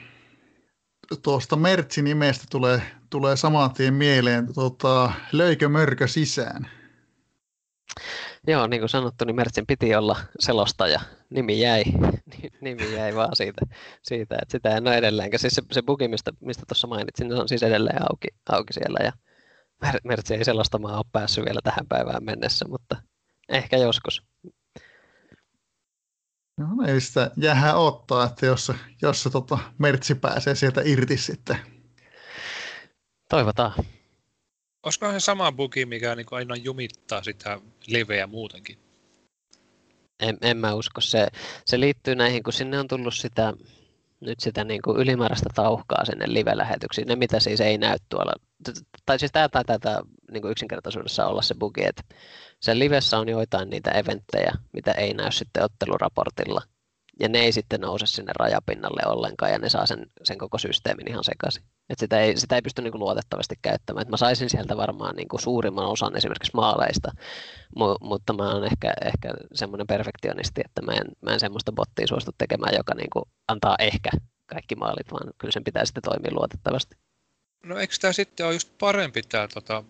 tuosta Mertsi-nimestä tulee, tulee saman tien mieleen, tota, löikö mörkö sisään? Joo, niin kuin sanottu, niin Mertsin piti olla selostaja. Nimi jäi, nimi jäi vaan siitä, siitä että sitä en ole edelleenkään. Siis se, se bugi, mistä, mistä tuossa mainitsin, se on siis edelleen auki, auki siellä ja Mertsi ei selostamaan ole päässyt vielä tähän päivään mennessä, mutta ehkä joskus. No ei sitä jäähän ottaa, että jos, jos se tota, mertsi pääsee sieltä irti sitten. Toivotaan. Olisiko se sama bugi, mikä niin aina jumittaa sitä liveä muutenkin? En, en mä usko. Se, se liittyy näihin, kun sinne on tullut sitä, nyt sitä niin kuin ylimääräistä tauhkaa sinne live-lähetyksiin. Ne, mitä siis ei näy tuolla. Tai siis tämä taitaa niin kuin yksinkertaisuudessa olla se bugi, että sen livessä on joitain niitä eventtejä, mitä ei näy sitten otteluraportilla. Ja ne ei sitten nouse sinne rajapinnalle ollenkaan ja ne saa sen, sen koko systeemin ihan sekaisin. Et sitä, ei, sitä ei pysty niinku luotettavasti käyttämään. Et mä saisin sieltä varmaan niinku suurimman osan esimerkiksi maaleista, mu, mutta mä oon ehkä, ehkä semmoinen perfektionisti, että mä en, mä en semmoista bottia suostu tekemään, joka niinku antaa ehkä kaikki maalit, vaan kyllä sen pitää sitten toimia luotettavasti. No eikö tämä sitten ole just parempi tämä tota,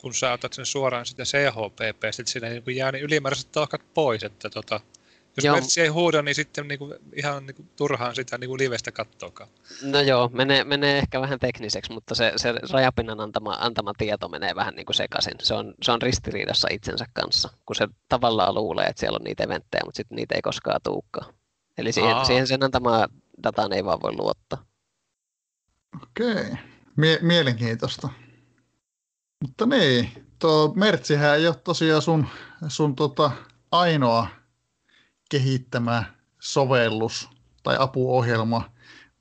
kun sä otat sen suoraan sitä CHPP, sitten siinä niin jää niin ylimääräiset tahkat pois, että tota, jos joo. ei huuda, niin sitten niin kuin, ihan niin kuin, turhaan sitä niin kuin livestä kattoakaan. No joo, menee, menee ehkä vähän tekniseksi, mutta se, se rajapinnan antama, antama tieto menee vähän niin kuin sekaisin. Se on, se on ristiriidassa itsensä kanssa, kun se tavallaan luulee, että siellä on niitä eventtejä, mutta sitten niitä ei koskaan tuukaan. Eli siihen, siihen sen antamaa dataan ei vaan voi luottaa. Okei, Mie- mielenkiintoista. Mutta niin, tuo Mertsihän ei ole tosiaan sun, sun tota ainoa kehittämä sovellus tai apuohjelma,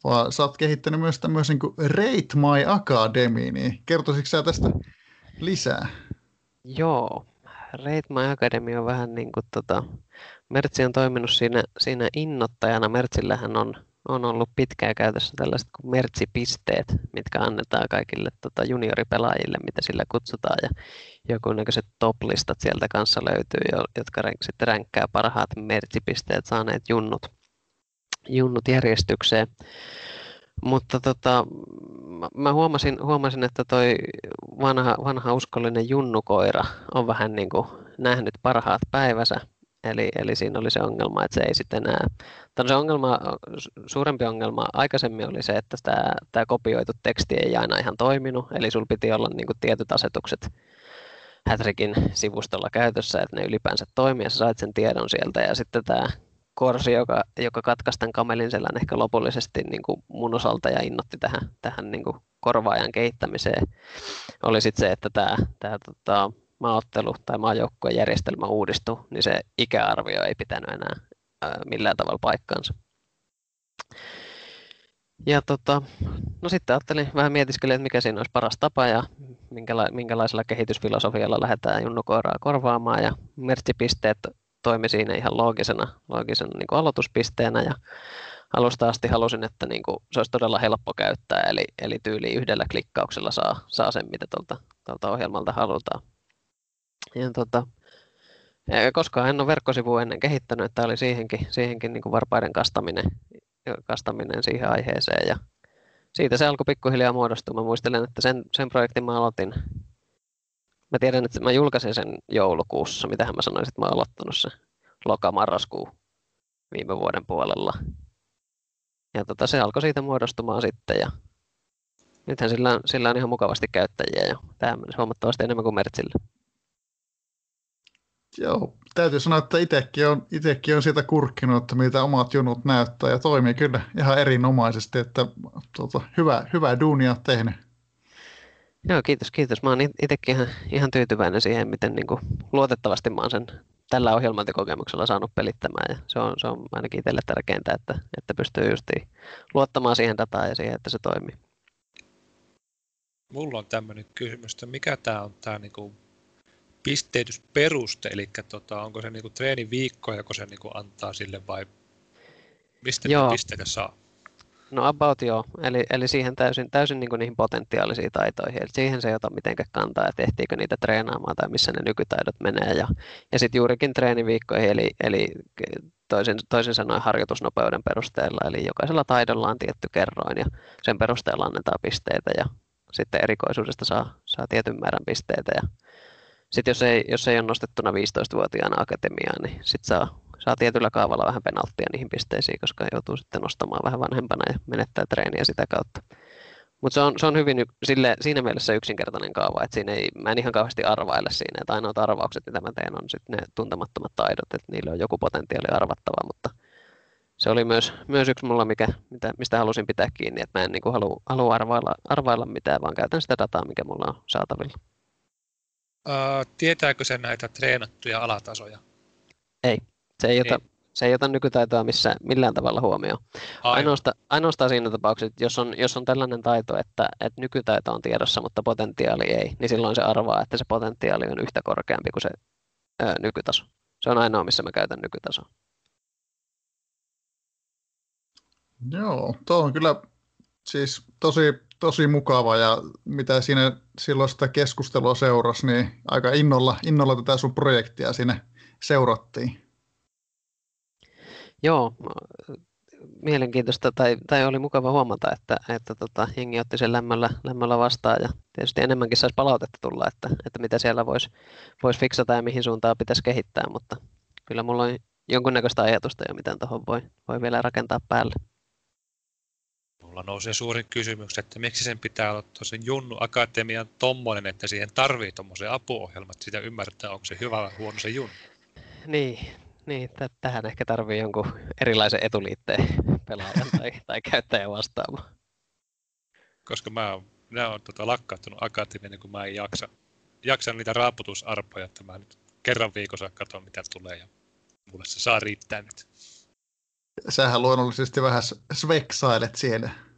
vaan sä oot kehittänyt myös tämmöisen kuin Rate My Academy, niin kertoisitko sä tästä lisää? Joo, Rate My Academy on vähän niin kuin tota, Mertsi on toiminut siinä, siinä innoittajana. Mertsillähän on, on ollut pitkään käytössä tällaiset kuin mertsipisteet, mitkä annetaan kaikille tota, junioripelaajille, mitä sillä kutsutaan. Ja joku näköiset top-listat sieltä kanssa löytyy, jotka sitten ränkkää parhaat mertsipisteet saaneet junnut, junnut järjestykseen. Mutta tota, mä huomasin, huomasin, että toi vanha, vanha uskollinen junnukoira on vähän niin kuin nähnyt parhaat päivänsä. Eli, eli siinä oli se ongelma, että se ei sitten enää... se ongelma, suurempi ongelma aikaisemmin oli se, että tämä, tämä kopioitu teksti ei aina ihan toiminut. Eli sulla piti olla niin kuin tietyt asetukset Hätrikin sivustolla käytössä, että ne ylipäänsä toimii ja sä sait sen tiedon sieltä. Ja sitten tämä korsi, joka, joka katkaisi tämän kamelin selän ehkä lopullisesti niin kuin mun osalta ja innotti tähän, tähän niin kuin korvaajan kehittämiseen, oli sitten se, että tämä, tämä tota, maaottelu tai maajoukkueen järjestelmä uudistui, niin se ikäarvio ei pitänyt enää ää, millään tavalla paikkaansa. Ja tota, no sitten ajattelin, vähän mietiskelin, että mikä siinä olisi paras tapa ja minkäla- minkälaisella kehitysfilosofialla lähdetään junnukoiraa korvaamaan. Ja mertsipisteet toimi siinä ihan loogisena, loogisena niin kuin aloituspisteenä ja alusta asti halusin, että niin kuin, se olisi todella helppo käyttää, eli, eli tyyli yhdellä klikkauksella saa, saa sen, mitä tuolta, tuolta ohjelmalta halutaan. Ja tota, koska en ole verkkosivua ennen kehittänyt, että oli siihenkin, siihenkin niin kuin varpaiden kastaminen, kastaminen siihen aiheeseen. Ja siitä se alkoi pikkuhiljaa muodostua. Mä muistelen, että sen, sen projektin mä aloitin Mä tiedän, että mä julkaisin sen joulukuussa. Mitähän mä sanoisin, että mä oon aloittanut se loka-marraskuu viime vuoden puolella. Ja tota, se alkoi siitä muodostumaan sitten ja nythän sillä, sillä on ihan mukavasti käyttäjiä ja tämä on huomattavasti enemmän kuin Mertsillä. Joo, täytyy sanoa, että itsekin on, itekin on siitä kurkkinut, että mitä omat junut näyttää ja toimii kyllä ihan erinomaisesti, että tuota, hyvä, hyvä duunia tehnyt. Joo, kiitos, kiitos. Mä oon itsekin ihan, ihan tyytyväinen siihen, miten niin kuin, luotettavasti mä oon sen tällä ohjelmointikokemuksella saanut pelittämään. Ja se, on, se on ainakin itselle tärkeintä, että, että pystyy just luottamaan siihen dataan ja siihen, että se toimii. Mulla on tämmöinen kysymys, että mikä tämä on tämä niinku pisteytysperuste, eli tota, onko se niinku treeniviikko, joko se niinku antaa sille vai mistä Joo. pisteitä saa? No about joo, eli, eli siihen täysin, täysin niin kuin niihin potentiaalisiin taitoihin, eli siihen se ei ota mitenkään kantaa, että ehtiikö niitä treenaamaan tai missä ne nykytaidot menee, ja, ja sitten juurikin treeniviikkoihin, eli, eli toisin, toisin sanoen harjoitusnopeuden perusteella, eli jokaisella taidolla on tietty kerroin, ja sen perusteella annetaan pisteitä, ja sitten erikoisuudesta saa, saa tietyn määrän pisteitä, ja sitten jos ei, jos ei ole nostettuna 15-vuotiaana akatemiaan, niin sitten saa saa tietyllä kaavalla vähän penalttia niihin pisteisiin, koska joutuu sitten nostamaan vähän vanhempana ja menettää treeniä sitä kautta. Mutta se on, se on hyvin sille, siinä mielessä yksinkertainen kaava, että siinä ei, mä en ihan kauheasti arvaile siinä, että ainoat arvaukset, mitä mä teen, on sitten ne tuntemattomat taidot, että niillä on joku potentiaali arvattava, mutta se oli myös, myös yksi mulla, mikä, mitä, mistä halusin pitää kiinni, että mä en niin halua, halua arvailla, arvailla mitään, vaan käytän sitä dataa, mikä mulla on saatavilla. Uh, tietääkö se näitä treenattuja alatasoja? Ei. Se ei, ota, se ei ota nykytaitoa missä, millään tavalla huomioon. Ainoastaan, ainoastaan siinä tapauksessa, että jos on, jos on tällainen taito, että, että nykytaito on tiedossa, mutta potentiaali ei, niin silloin se arvaa, että se potentiaali on yhtä korkeampi kuin se ö, nykytaso. Se on ainoa, missä mä käytän nykytasoa. Joo, tuo on kyllä siis tosi, tosi mukava ja mitä siinä silloin sitä keskustelua seurasi, niin aika innolla, innolla tätä sun projektia sinne seurattiin. Joo, mielenkiintoista tai, tai oli mukava huomata, että, että tota, jengi otti sen lämmöllä, lämmöllä vastaan ja tietysti enemmänkin saisi palautetta tulla, että, että mitä siellä voisi vois fiksata ja mihin suuntaan pitäisi kehittää, mutta kyllä mulla on jonkunnäköistä ajatusta jo, miten tuohon voi, voi vielä rakentaa päälle. Mulla nousee suurin kysymys, että miksi sen pitää olla tosi Junnu Akatemian tommonen, että siihen tarvii tuommoisen apuohjelmat, sitä ymmärtää, onko se hyvä vai huono se Junnu. Niin, niin, t- tähän ehkä tarvii jonkun erilaisen etuliitteen pelaajan tai, tai käyttäjän vastaava. Koska mä oon, mä oon tota, lakkauttanut akatemia, niin kun mä en jaksa, jaksa niitä raaputusarpoja, että mä nyt kerran viikossa katson, mitä tulee ja mulle se saa riittää nyt. Sähän luonnollisesti vähän sveksailet siellä.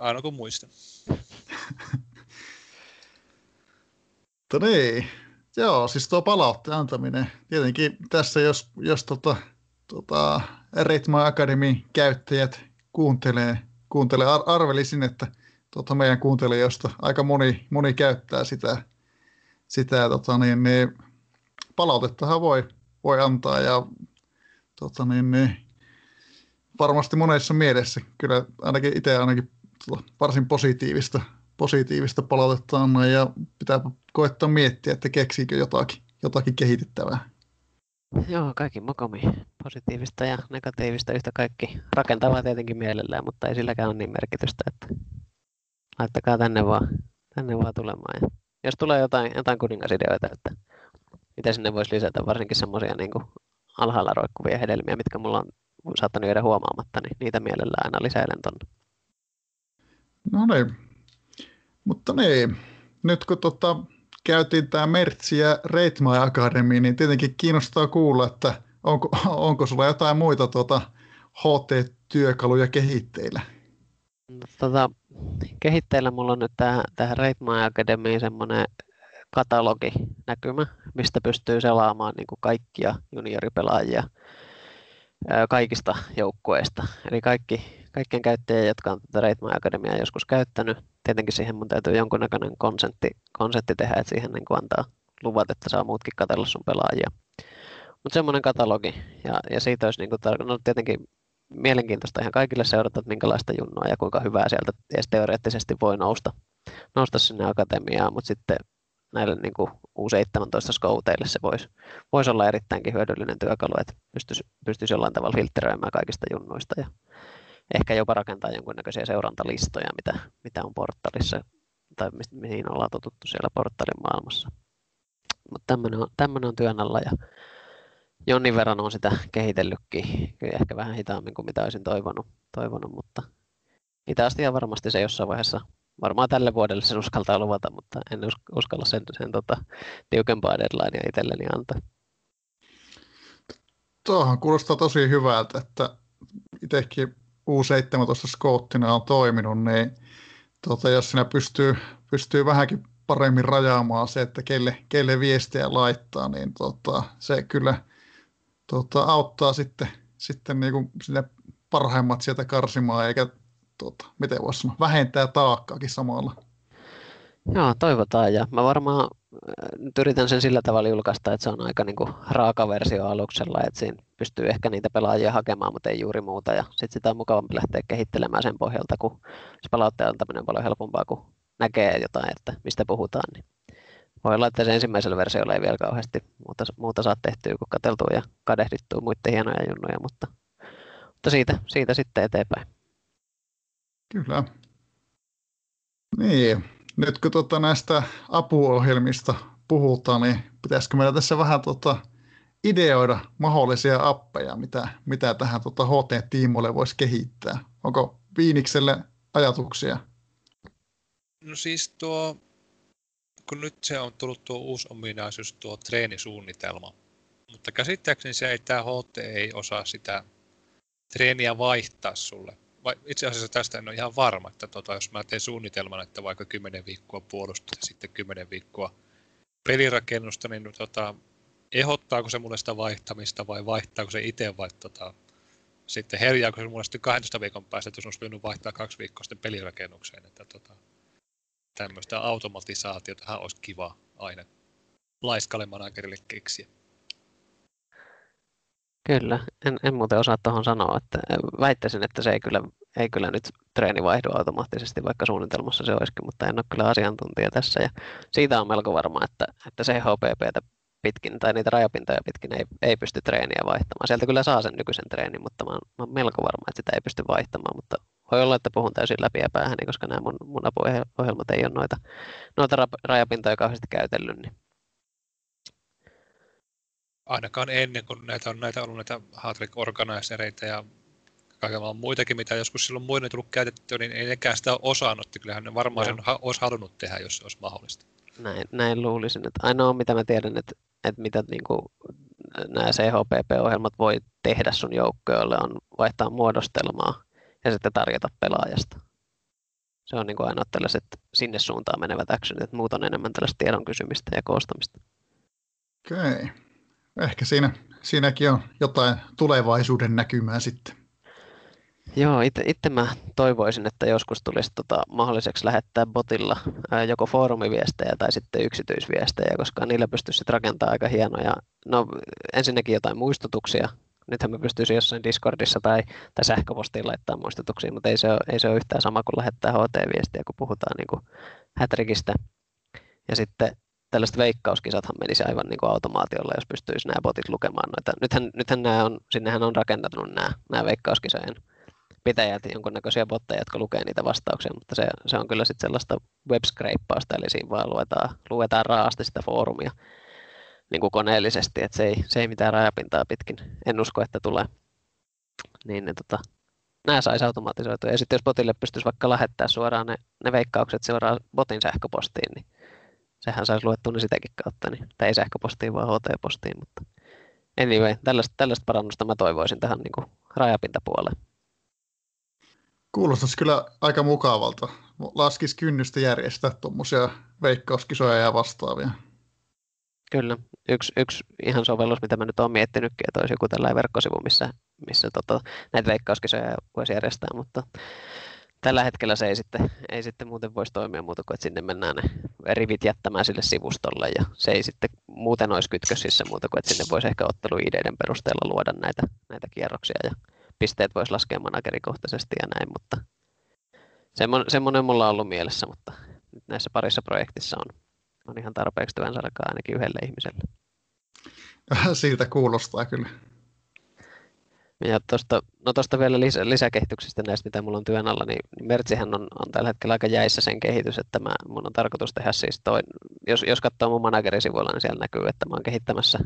Aina kun muistan. Mutta niin, Joo, siis tuo palautteen antaminen. Tietenkin tässä, jos, jos tota, tota, Ritma Academy käyttäjät kuuntelee, kuuntelee ar- arvelisin, että tota, meidän kuuntelijoista aika moni, moni käyttää sitä, sitä tota, niin, niin, palautettahan voi, voi antaa ja tota, niin, niin, varmasti monessa mielessä kyllä ainakin itse ainakin varsin positiivista, positiivista palautetta anna ja pitää koettaa miettiä, että keksiikö jotakin, jotakin kehitettävää. Joo, kaikki mokomi. Positiivista ja negatiivista yhtä kaikki. Rakentavaa tietenkin mielellään, mutta ei silläkään ole niin merkitystä, että laittakaa tänne vaan, tänne vaan tulemaan. Ja jos tulee jotain, jotain kuningasideoita, että miten sinne voisi lisätä, varsinkin semmoisia niin alhaalla roikkuvia hedelmiä, mitkä mulla on saattanut jäädä huomaamatta, niin niitä mielellään aina lisäilen tonne. No niin, mutta niin, nyt kun tota, käytiin tämä Mertsi ja Reitma Academy, niin tietenkin kiinnostaa kuulla, että onko, onko sulla jotain muita tuota, HT-työkaluja kehitteillä? Tota, kehitteillä mulla on nyt tähän, tähän Reitma Academyin semmoinen katalogi näkymä, mistä pystyy selaamaan niin kuin kaikkia junioripelaajia kaikista joukkueista. Eli kaikki, kaikkien käyttäjien, jotka on tätä Reitma Akademiaa joskus käyttänyt, tietenkin siihen mun täytyy jonkunnäköinen konsentti, konsentti tehdä, että siihen niin antaa luvat, että saa muutkin katsella sun pelaajia. Mutta semmoinen katalogi, ja, ja siitä olisi niin kuin, no tietenkin mielenkiintoista ihan kaikille seurata, että minkälaista junnoa ja kuinka hyvää sieltä edes teoreettisesti voi nousta, nousta sinne akatemiaan, mutta sitten näille niin kuin U17 skouteille se voisi, voisi olla erittäinkin hyödyllinen työkalu, että pystyisi, pystyisi jollain tavalla filtteröimään kaikista junnuista ja ehkä jopa rakentaa jonkunnäköisiä seurantalistoja, mitä, mitä on portaalissa tai mihin ollaan totuttu siellä portaalin maailmassa. Mutta tämmöinen on, on työn alla ja jonnin verran on sitä kehitellytkin, kyllä ehkä vähän hitaammin kuin mitä olisin toivonut, toivonut mutta hitaasti ja varmasti se jossain vaiheessa varmaan tälle vuodelle sen uskaltaa luvata, mutta en uskalla sen, sen tota, tiukempaa deadlinea itselleni antaa. Tuohan kuulostaa tosi hyvältä, että itsekin U17 skouttina on toiminut, niin tota, jos sinä pystyy, pystyy vähänkin paremmin rajaamaan se, että kelle, kelle viestiä laittaa, niin tota, se kyllä tota, auttaa sitten, sitten niin kuin sinne parhaimmat sieltä karsimaan, eikä tota, miten voisi sanoa, vähentää taakkaakin samalla. Joo, toivotaan. Ja mä varmaan nyt yritän sen sillä tavalla julkaista, että se on aika niin kuin raaka versio aluksella, että siinä pystyy ehkä niitä pelaajia hakemaan, mutta ei juuri muuta. Ja sitten sitä on mukavampi lähteä kehittelemään sen pohjalta, kun se palautteen antaminen paljon helpompaa, kun näkee jotain, että mistä puhutaan. Niin voi olla, että se ensimmäisellä versiolla ei vielä kauheasti muuta, muuta saa tehtyä, kun katseltua ja kadehdittua muiden hienoja junnoja, mutta, mutta siitä, siitä sitten eteenpäin. Kyllä. Niin, nyt kun tuota näistä apuohjelmista puhutaan, niin pitäisikö meillä tässä vähän tuota ideoida mahdollisia appeja, mitä, mitä tähän tuota HT-tiimoille voisi kehittää? Onko Viinikselle ajatuksia? No siis tuo, kun nyt se on tullut tuo uusi ominaisuus, tuo treenisuunnitelma, mutta käsittääkseni se ei, tämä HT ei osaa sitä treeniä vaihtaa sulle vai, itse asiassa tästä en ole ihan varma, että tota, jos mä teen suunnitelman, että vaikka 10 viikkoa puolustusta ja sitten 10 viikkoa pelirakennusta, niin tota, ehdottaako se mulle sitä vaihtamista vai vaihtaako se itse vai tota, sitten herjaako se mulle sitten 12 viikon päästä, että jos olisi vaihtaa kaksi viikkoa sitten pelirakennukseen, että tota, tämmöistä automatisaatiota olisi kiva aina laiskalle managerille keksiä. Kyllä, en, en muuten osaa tuohon sanoa, että väittäisin, että se ei kyllä, ei kyllä nyt treeni vaihdu automaattisesti, vaikka suunnitelmassa se olisikin, mutta en ole kyllä asiantuntija tässä. Ja siitä on melko varma, että, että se HPPtä pitkin tai niitä rajapintoja pitkin ei, ei pysty treeniä vaihtamaan. Sieltä kyllä saa sen nykyisen treenin, mutta mä, mä olen melko varma, että sitä ei pysty vaihtamaan, mutta voi olla, että puhun täysin läpi ja päähän, koska nämä mun, mun apuohjelmat ei ole noita, noita rajapintoja kauheasti käytellyt, niin ainakaan ennen kuin näitä on näitä ollut näitä Hatrick organisereita ja kaikenlailla muitakin, mitä joskus silloin muiden tullut käytettyä, niin ei nekään sitä osannut. Kyllähän ne varmaan Joo. sen ha- olisi halunnut tehdä, jos se olisi mahdollista. Näin, näin luulisin. Että ainoa, mitä mä tiedän, että, että mitä niin kuin, nämä CHPP-ohjelmat voi tehdä sun joukkoille, on vaihtaa muodostelmaa ja sitten tarjota pelaajasta. Se on niin kuin ainoa tällaiset sinne suuntaan menevät actionit, että muut on enemmän tällaista tiedon kysymistä ja koostamista. Okei. Okay. Ehkä siinä, siinäkin on jotain tulevaisuuden näkymää sitten. Joo, itse mä toivoisin, että joskus tulisi tota, mahdolliseksi lähettää botilla ää, joko foorumiviestejä tai sitten yksityisviestejä, koska niillä pystyisi rakentamaan aika hienoja, no ensinnäkin jotain muistutuksia, nythän mä pystyisin jossain Discordissa tai, tai sähköpostiin laittaa muistutuksia, mutta ei se, ole, ei se ole yhtään sama kuin lähettää HT-viestiä, kun puhutaan niin kuin Hätrikistä. Ja sitten tällaiset veikkauskisathan menisi aivan niin kuin automaatiolla, jos pystyisi nämä botit lukemaan noita. Nythän, nythän nämä on, sinnehän on rakentanut nämä, nämä veikkauskisojen pitäjät, jonkunnäköisiä botteja, jotka lukee niitä vastauksia, mutta se, se on kyllä sitten sellaista webscrapausta, eli siinä vaan luetaan, luetaan raasti sitä foorumia niin kuin koneellisesti, että se ei, se ei mitään rajapintaa pitkin, en usko, että tulee. Niin ne, tota, nämä saisi automatisoitua. Ja sitten jos botille pystyisi vaikka lähettää suoraan ne, ne veikkaukset suoraan botin sähköpostiin, niin sehän saisi luettua ne sitäkin kautta. Niin, tai ei sähköpostiin, vaan HT-postiin. Mutta anyway, tällaista, tällaista parannusta mä toivoisin tähän niin kuin rajapintapuoleen. Kuulostaisi kyllä aika mukavalta. Laskisi kynnystä järjestää tuommoisia veikkauskisoja ja vastaavia. Kyllä. Yksi, yksi ihan sovellus, mitä mä nyt olen miettinytkin, että olisi joku tällainen verkkosivu, missä, missä tota, näitä veikkauskisoja voisi järjestää, mutta tällä hetkellä se ei sitten, ei sitten muuten voisi toimia muuta kuin, että sinne mennään ne rivit jättämään sille sivustolle ja se ei sitten muuten olisi kytkösissä muuta kuin, että sinne voisi ehkä otteluideiden perusteella luoda näitä, näitä kierroksia ja pisteet voisi laskea managerikohtaisesti ja näin, mutta semmoinen, semmoinen mulla on ollut mielessä, mutta nyt näissä parissa projektissa on, on ihan tarpeeksi työnsarkaa ainakin yhdelle ihmiselle. Siltä kuulostaa kyllä. Ja tuosta, no tuosta vielä lisä, lisäkehityksestä näistä, mitä mulla on työn alla, niin, niin Mertsihän on, on tällä hetkellä aika jäissä sen kehitys, että mä, mun on tarkoitus tehdä siis toi, jos, jos katsoo mun managerisivuilla, niin siellä näkyy, että mä oon kehittämässä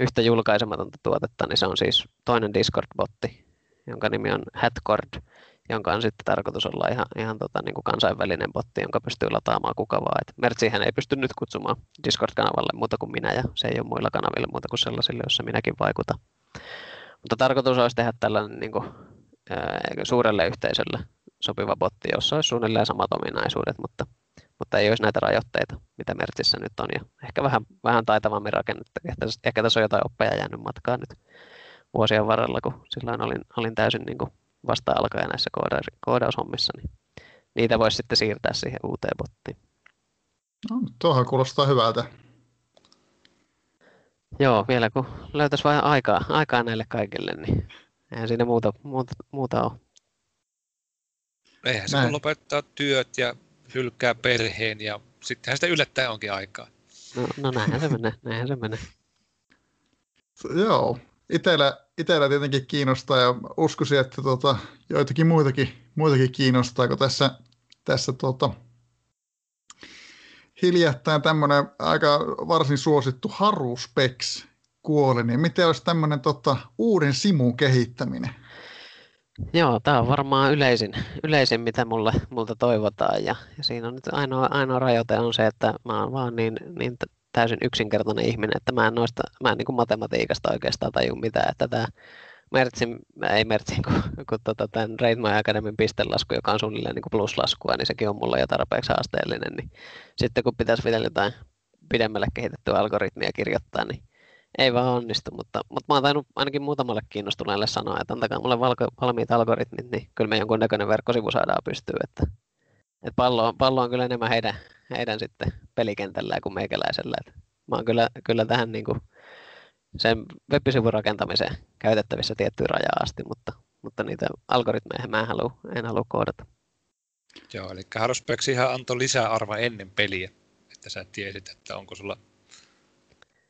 yhtä julkaisematonta tuotetta, niin se on siis toinen Discord-botti, jonka nimi on Hatcord, jonka on sitten tarkoitus olla ihan, ihan tota, niin kuin kansainvälinen botti, jonka pystyy lataamaan kuka vaan. Et Mertsihän ei pysty nyt kutsumaan Discord-kanavalle muuta kuin minä, ja se ei ole muilla kanavilla muuta kuin sellaisille, joissa minäkin vaikutan. Mutta tarkoitus olisi tehdä tällainen niin kuin, suurelle yhteisölle sopiva botti, jossa olisi suunnilleen samat ominaisuudet, mutta, mutta ei olisi näitä rajoitteita, mitä Mertsissä nyt on, ja ehkä vähän, vähän taitavammin rakennettu. Ehkä, ehkä tässä on jotain oppeja jäänyt matkaa nyt vuosien varrella, kun silloin olin, olin täysin niin kuin vasta alkaja näissä koodaus, koodaushommissa, niin niitä voisi sitten siirtää siihen uuteen bottiin. No, tuohon kuulostaa hyvältä. Joo, vielä kun löytäisi vain aikaa, aikaa näille kaikille, niin eihän siinä muuta, muuta, muuta ole. Eihän se kun lopettaa työt ja hylkää perheen ja sittenhän sitä yllättäen onkin aikaa. No, no näinhän se menee, näinhän se menee. Joo, itellä, itellä tietenkin kiinnostaa ja uskoisin, että tota, joitakin muitakin, muitakin kiinnostaa, kun tässä, tässä tota, hiljattain tämmöinen aika varsin suosittu Haru Specs kuoli, niin miten olisi tämmöinen tota, uuden simun kehittäminen? Joo, tämä on varmaan yleisin, yleisin mitä mulle, multa toivotaan ja, ja siinä on nyt ainoa, ainoa rajoite on se, että mä oon vaan niin, niin täysin yksinkertainen ihminen, että mä en, noista, mä en niin matematiikasta oikeastaan taju mitään, että tämä Mertsin, ei Mertsin, kun, kun tota, tämän Rate My Academyn pistelasku, joka on suunnilleen niin kuin pluslaskua, niin sekin on mulla jo tarpeeksi haasteellinen, niin sitten kun pitäisi vielä jotain pidemmälle kehitettyä algoritmia kirjoittaa, niin ei vaan onnistu, mutta, mutta mä oon tainnut ainakin muutamalle kiinnostuneelle sanoa, että antakaa mulle valko, valmiit algoritmit, niin kyllä me jonkun näköinen verkkosivu saadaan pystyyn, että, että pallo, on, pallo on kyllä enemmän heidän, heidän sitten pelikentällä kuin meikäläisellä. Että mä oon kyllä, kyllä tähän niin kuin sen web-sivun rakentamiseen käytettävissä tiettyyn rajaan asti, mutta, mutta niitä algoritmeja mä en halua, en halua koodata. Joo, eli Haruspeksihan antoi lisäarva ennen peliä, että sä tiesit, että onko sulla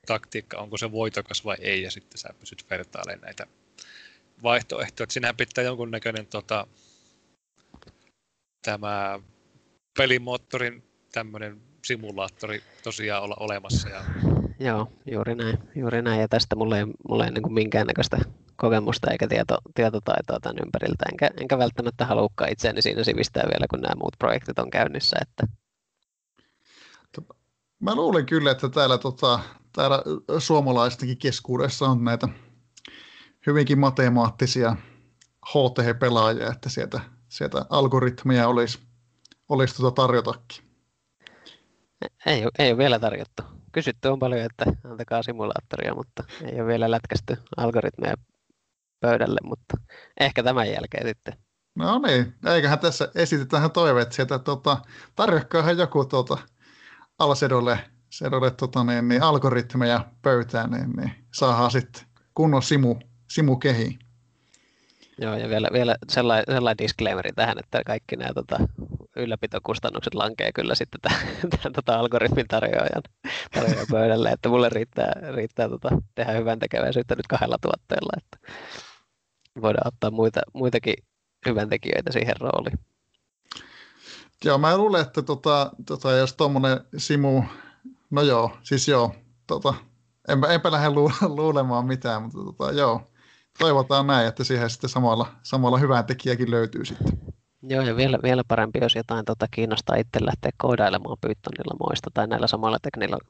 taktiikka, onko se voitokas vai ei, ja sitten sä pysyt vertailemaan näitä vaihtoehtoja. Että sinähän pitää jonkunnäköinen tota, tämä pelimoottorin tämmöinen simulaattori tosiaan olla olemassa. Ja... Joo, juuri näin, juuri näin. Ja tästä mulla ei, mulla ei niin minkäännäköistä kokemusta eikä tieto, tietotaitoa tämän ympäriltä, enkä, enkä välttämättä halukkaan itseäni siinä sivistää vielä, kun nämä muut projektit on käynnissä. Että... Mä luulen kyllä, että täällä, tota, täällä suomalaistenkin keskuudessa on näitä hyvinkin matemaattisia HTH-pelaajia, että sieltä, sieltä algoritmeja olisi, olisi tuota tarjotakin. Ei, ei ole vielä tarjottu. Kysytty on paljon, että antakaa simulaattoria, mutta ei ole vielä lätkästy algoritmeja pöydälle, mutta ehkä tämän jälkeen sitten. No niin, eiköhän tässä esitetä toiveet sieltä, että tota, tarjokkaahan joku tuota, Alsedolle sedolle tota, niin, niin, algoritmeja pöytään, niin, niin saadaan sitten kunnon simu, simu kehiin. Joo, ja vielä, vielä sellainen, sellainen disclaimeri tähän, että kaikki nämä tota, ylläpitokustannukset lankee kyllä sitten tämän, tämän tota, algoritmin tarjoajan, tarjoajan pöydälle, että mulle riittää, riittää tota, tehdä hyvän tekeväisyyttä nyt kahdella tuotteella, että voidaan ottaa muita, muitakin hyvän tekijöitä siihen rooliin. Joo, mä luulen, että tota, tota, jos tuommoinen Simu, no joo, siis joo, tota, enpä, enpä lähde luulemaan mitään, mutta tota, joo, toivotaan näin, että siihen sitten samalla, samalla hyvän tekijäkin löytyy sitten. Joo, ja vielä, vielä parempi, jos jotain tota, kiinnostaa itse lähteä koodailemaan Pythonilla moista tai näillä samalla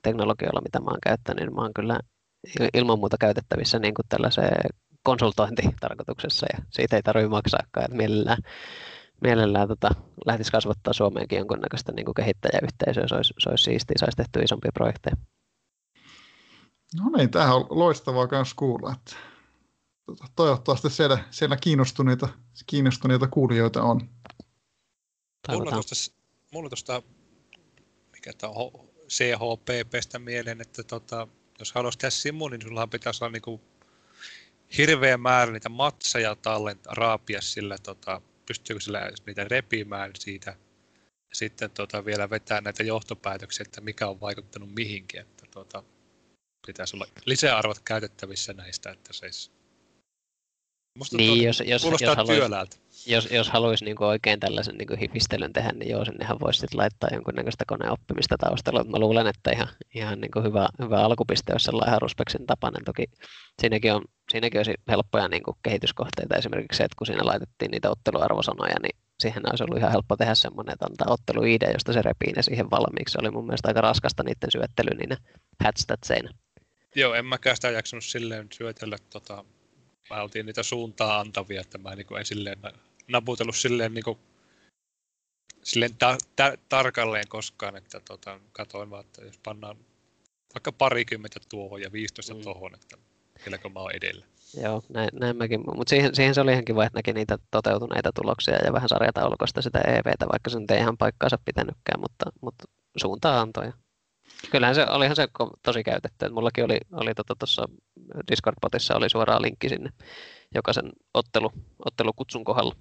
teknologioilla, mitä mä oon käyttänyt, niin mä oon kyllä ilman muuta käytettävissä niin kuin konsultointitarkoituksessa ja siitä ei tarvitse maksaakaan, että mielellään, mielellään tota, lähtisi kasvattaa Suomeenkin jonkunnäköistä niin kuin kehittäjäyhteisöä, se olisi, se olisi siistiä, saisi tehty isompia projekteja. No niin, tämähän on loistavaa myös kuulla, että toivottavasti siellä, siellä kiinnostuneita, kiinnostuneita kuulijoita on. Mulla tuosta, mulla tuosta mikä tämä on, CHPPstä mieleen, että tota, jos haluaisi tehdä simu, niin sulla pitäisi olla niinku hirveä määrä niitä matseja tallent, raapia sillä, tota, pystyykö sillä niitä repimään siitä. Ja sitten tota, vielä vetää näitä johtopäätöksiä, että mikä on vaikuttanut mihinkin. Että, tota, pitäisi olla lisäarvot käytettävissä näistä, että se Musta niin, jos, jos, jos, haluaisi, jos, jos haluaisi niin oikein tällaisen niin hifistelyn tehdä, niin joo, sinnehän voisi sitten laittaa jonkunnäköistä koneoppimista taustalla. Mä luulen, että ihan, ihan niin hyvä, hyvä alkupiste olisi sellainen ihan Ruspeksin tapainen. Toki siinäkin, on, siinäkin olisi helppoja niin kehityskohteita. Esimerkiksi se, että kun siinä laitettiin niitä otteluarvosanoja, niin siihen olisi ollut ihan helppo tehdä semmoinen, että antaa ottelu ID, josta se repii ne siihen valmiiksi. Se oli mun mielestä aika raskasta niiden syöttely niin hatstatseina. Joo, en mäkään sitä jaksanut silleen syötellä tota, mä oltiin niitä suuntaa antavia, että mä niin en silleen naputellut silleen, niin kuin, silleen ta- ta- tarkalleen koskaan, että tota, katoin vaan, että jos pannaan vaikka parikymmentä tuohon ja 15 mm. tuohon, että vieläkö mä oon edellä. Joo, näin, näin mäkin. Mutta siihen, siihen se oli ihan kiva, että näki niitä toteutuneita tuloksia ja vähän sarjataulukosta sitä EVtä, vaikka se nyt ei ihan paikkaansa pitänytkään, mutta, mutta suuntaa antoi. Kyllähän se olihan se tosi käytetty. Et mullakin oli, oli tuossa tota, Discord-potissa oli suoraan linkki sinne jokaisen ottelu, ottelukutsun kohdalla.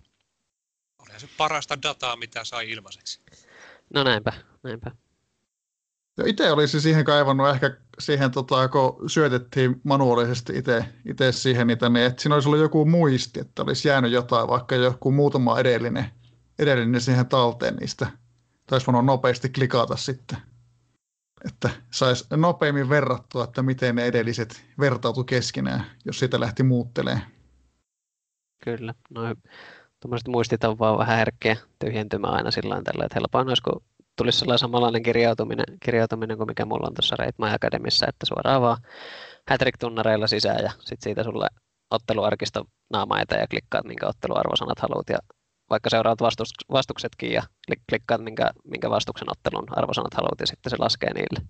Olihan se parasta dataa, mitä sai ilmaiseksi. No näinpä, näinpä. Ja itse olisi siihen kaivannut ehkä siihen, tota, kun syötettiin manuaalisesti itse siihen niitä, niin että siinä olisi ollut joku muisti, että olisi jäänyt jotain, vaikka joku muutama edellinen, edellinen siihen talteen niistä. Tai voinut nopeasti klikata sitten että saisi nopeammin verrattua, että miten ne edelliset vertautu keskenään, jos sitä lähti muuttelee. Kyllä, no tuommoiset muistit on vaan vähän herkkiä tyhjentymään aina sillä tällä, että helpoin olisi, kun tulisi sellainen samanlainen kirjautuminen, kirjautuminen kuin mikä mulla on tuossa Reitma Akademissa, että suoraan vaan Hattrick-tunnareilla sisään ja sitten siitä sulle otteluarkisto naama eteen ja klikkaat, minkä otteluarvosanat haluat ja vaikka seuraavat vastuksetkin ja klikkaat, minkä, minkä vastuksen ottelun arvosanat haluat ja sitten se laskee niille.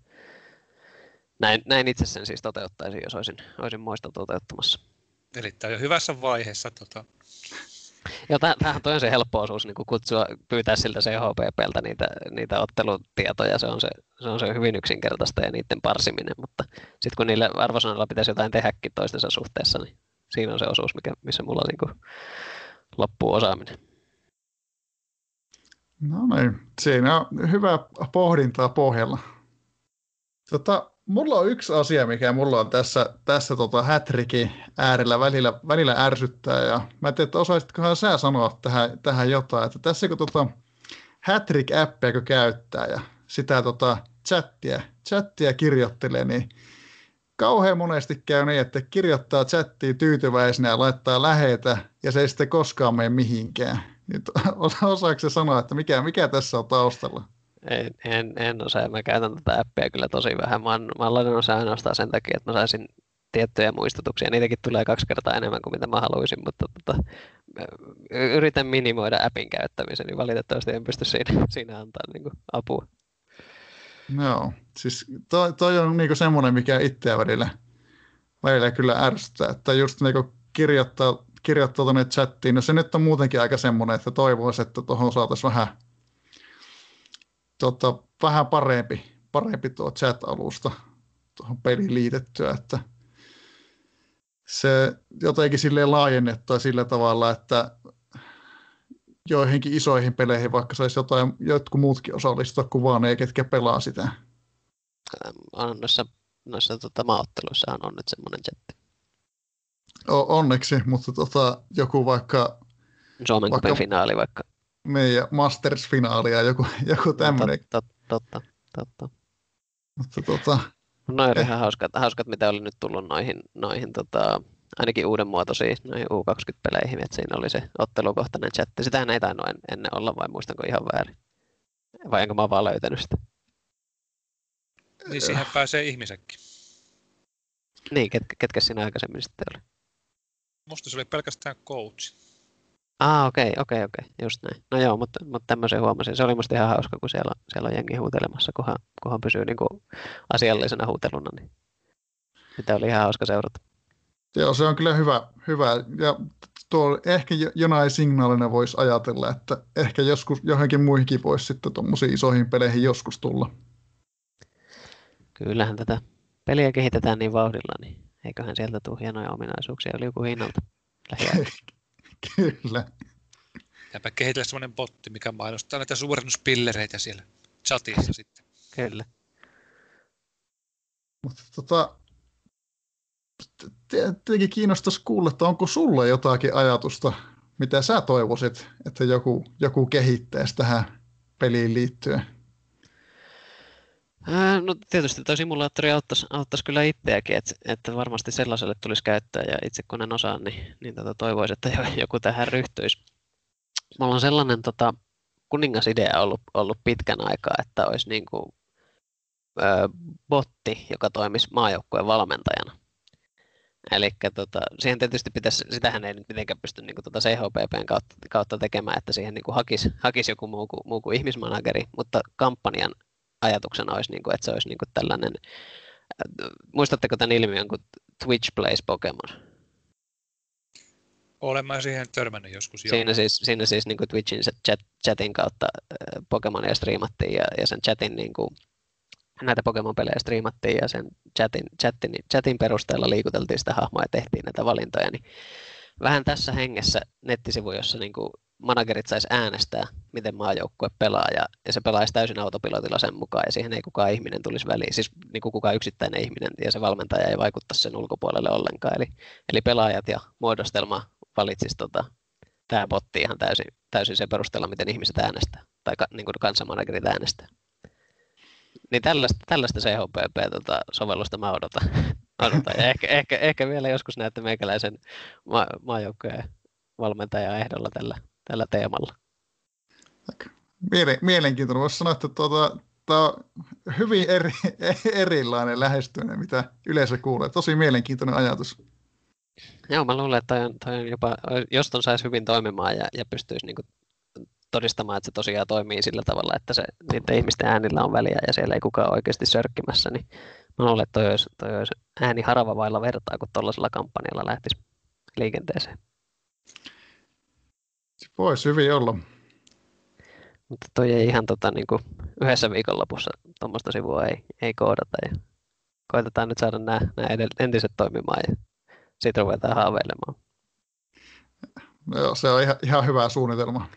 Näin, näin itse sen siis toteuttaisin, jos olisin, olisin muista toteuttamassa. Eli tämä on jo hyvässä vaiheessa. Tota... Joo, tämähän on se helppo osuus niin kutsua, pyytää siltä CHPPltä niitä, niitä ottelutietoja. Se on se, se on se hyvin yksinkertaista ja niiden parsiminen, mutta sitten kun niille arvosanoilla pitäisi jotain tehdäkin toistensa suhteessa, niin siinä on se osuus, mikä, missä mulla niin kuin loppuu osaaminen. No niin, siinä on hyvä pohdintaa pohjalla. Tota, mulla on yksi asia, mikä mulla on tässä, tässä tota Hätrikin äärellä välillä, välillä ärsyttää. Ja mä en tiedä, että osaisitkohan sä sanoa tähän, tähän jotain. Että tässä kun tota Hattrick-appia kun käyttää ja sitä tota chattia, chattia kirjoittelee, niin kauhean monesti käy niin, että kirjoittaa chattiin tyytyväisenä ja laittaa lähetä ja se ei sitten koskaan mene mihinkään. Nyt osaako se sanoa, että mikä, mikä tässä on taustalla? En, en, en osaa. Mä käytän tätä appia kyllä tosi vähän. Mä oon, mä ladannut se ainoastaan sen takia, että mä saisin tiettyjä muistutuksia. Niitäkin tulee kaksi kertaa enemmän kuin mitä mä haluaisin, mutta tota, yritän minimoida appin käyttämisen, niin valitettavasti en pysty siinä, siinä antaa niin kuin, apua. Joo, siis toi, toi on niinku semmoinen, mikä itseä välillä, välillä kyllä ärsyttää, että just niinku kirjoittaa, kirjoittaa tuonne chattiin, no se nyt on muutenkin aika semmoinen, että toivoisi, että tuohon saataisiin vähän, tota, vähän parempi, parempi tuo chat-alusta tuohon peliin liitettyä, että se jotenkin silleen laajennettua sillä tavalla, että joihinkin isoihin peleihin, vaikka saisi jotain, jotkut muutkin osallistua kuin vaan ne, ketkä pelaa sitä. Noissa, noissa tota, maaotteluissa on nyt semmoinen chatti. O- onneksi, mutta tota, joku vaikka... Suomen vaikka, finaali vaikka. Niin, ja Masters-finaali ja joku, joku tämmöinen. No, totta, totta, totta. Mutta tota... No eh. ihan hauskat, hauskat, mitä oli nyt tullut noihin, noihin tota, ainakin uuden muotoisiin noihin U20-peleihin, että siinä oli se ottelukohtainen chatti. Sitähän ei tainnut ennen olla, vai muistanko ihan väärin? Vai enkä mä vaan löytänyt sitä? Niin siihen pääsee ihmisetkin. Niin, ketkä, ketkä siinä aikaisemmin sitten oli? Musta se oli pelkästään coach. Ah, okei, okay, okei, okay, okei, okay. just näin. No joo, mutta, mutta tämmöisen huomasin. Se oli musta ihan hauska, kun siellä, siellä on jengi huutelemassa, kunhan, kunhan pysyy niin kuin asiallisena huuteluna, niin sitä oli ihan hauska seurata. Joo, se on kyllä hyvä. hyvä. Ja tuo ehkä jonain signaalina voisi ajatella, että ehkä joskus johonkin muihinkin voisi sitten tuommoisiin isoihin peleihin joskus tulla. Kyllähän tätä peliä kehitetään niin vauhdilla, niin eiköhän sieltä tule hienoja ominaisuuksia oli joku hinnalta. Kyllä. Jääpä kehitellä semmoinen botti, mikä mainostaa näitä suurennuspillereitä siellä chatissa sitten. Kyllä. Mutta tota, tietenkin kiinnostaisi kuulla, että onko sulla jotakin ajatusta, mitä sä toivoisit, että joku, joku kehittäisi tähän peliin liittyen? No tietysti tuo simulaattori auttaisi, auttaisi kyllä itseäkin, että, että varmasti sellaiselle tulisi käyttää ja itse kun en osaa, niin, niin tota toivoisin, että joku tähän ryhtyisi. Mulla on sellainen tota, kuningasidea ollut, ollut pitkän aikaa, että olisi niin kuin, ö, botti, joka toimisi maajoukkueen valmentajana. Eli tota, siihen tietysti pitäisi, sitähän ei nyt mitenkään pysty niin tuota CHPPn kautta, kautta tekemään, että siihen niin hakisi, hakisi joku muu kuin, muu kuin ihmismanageri, mutta kampanjan ajatuksena olisi, niin kuin, että se olisi niin kuin tällainen, muistatteko tämän ilmiön kuin Twitch Plays Pokemon? Olen mä siihen törmännyt joskus. Jo. Siinä siis, siinä siis niin kuin Twitchin chat, chatin kautta Pokemonia striimattiin ja, ja sen chatin niin kuin, näitä Pokemon-pelejä striimattiin ja sen chatin, chatin, chatin perusteella liikuteltiin sitä hahmoa ja tehtiin näitä valintoja, niin vähän tässä hengessä nettisivu, jossa niin kuin managerit saisi äänestää, miten maajoukkue pelaa, ja, ja se pelaisi täysin autopilotilla sen mukaan, ja siihen ei kukaan ihminen tulisi väliin, siis niin kuin kukaan yksittäinen ihminen, ja se valmentaja ei vaikuttaisi sen ulkopuolelle ollenkaan. Eli, eli pelaajat ja muodostelma valitsisi tota, tämä botti ihan täysin, täysin sen perusteella, miten ihmiset äänestää, tai ka, niin kuin kansanmanagerit äänestää. Niin tällaista, tällaista CHPP-sovellusta tota, mä odotan. odotan. Ja ehkä, ehkä, ehkä, vielä joskus näette meikäläisen ma- maajoukkojen valmentajan ehdolla tällä, tällä teemalla. Miele- mielenkiintoinen. Voisi sanoa, että tuota, tämä on hyvin eri, erilainen lähestyminen, mitä yleensä kuulee. Tosi mielenkiintoinen ajatus. Joo, mä luulen, että toi on, toi on jopa, jos ton saisi hyvin toimimaan ja, ja pystyisi niin todistamaan, että se tosiaan toimii sillä tavalla, että se, niiden ihmisten äänillä on väliä ja siellä ei kukaan oikeasti sörkkimässä, niin mä luulen, että toi olisi, toi olisi ääni harava vailla vertaa, kun tuollaisella kampanjalla lähtisi liikenteeseen. Voisi hyvin olla. Mutta toi ei ihan tota, niin kuin yhdessä viikonlopussa tuommoista sivua ei, ei koodata. Ja koitetaan nyt saada nämä, nämä entiset toimimaan ja siitä ruvetaan haaveilemaan. Joo, se on ihan, ihan hyvä suunnitelma.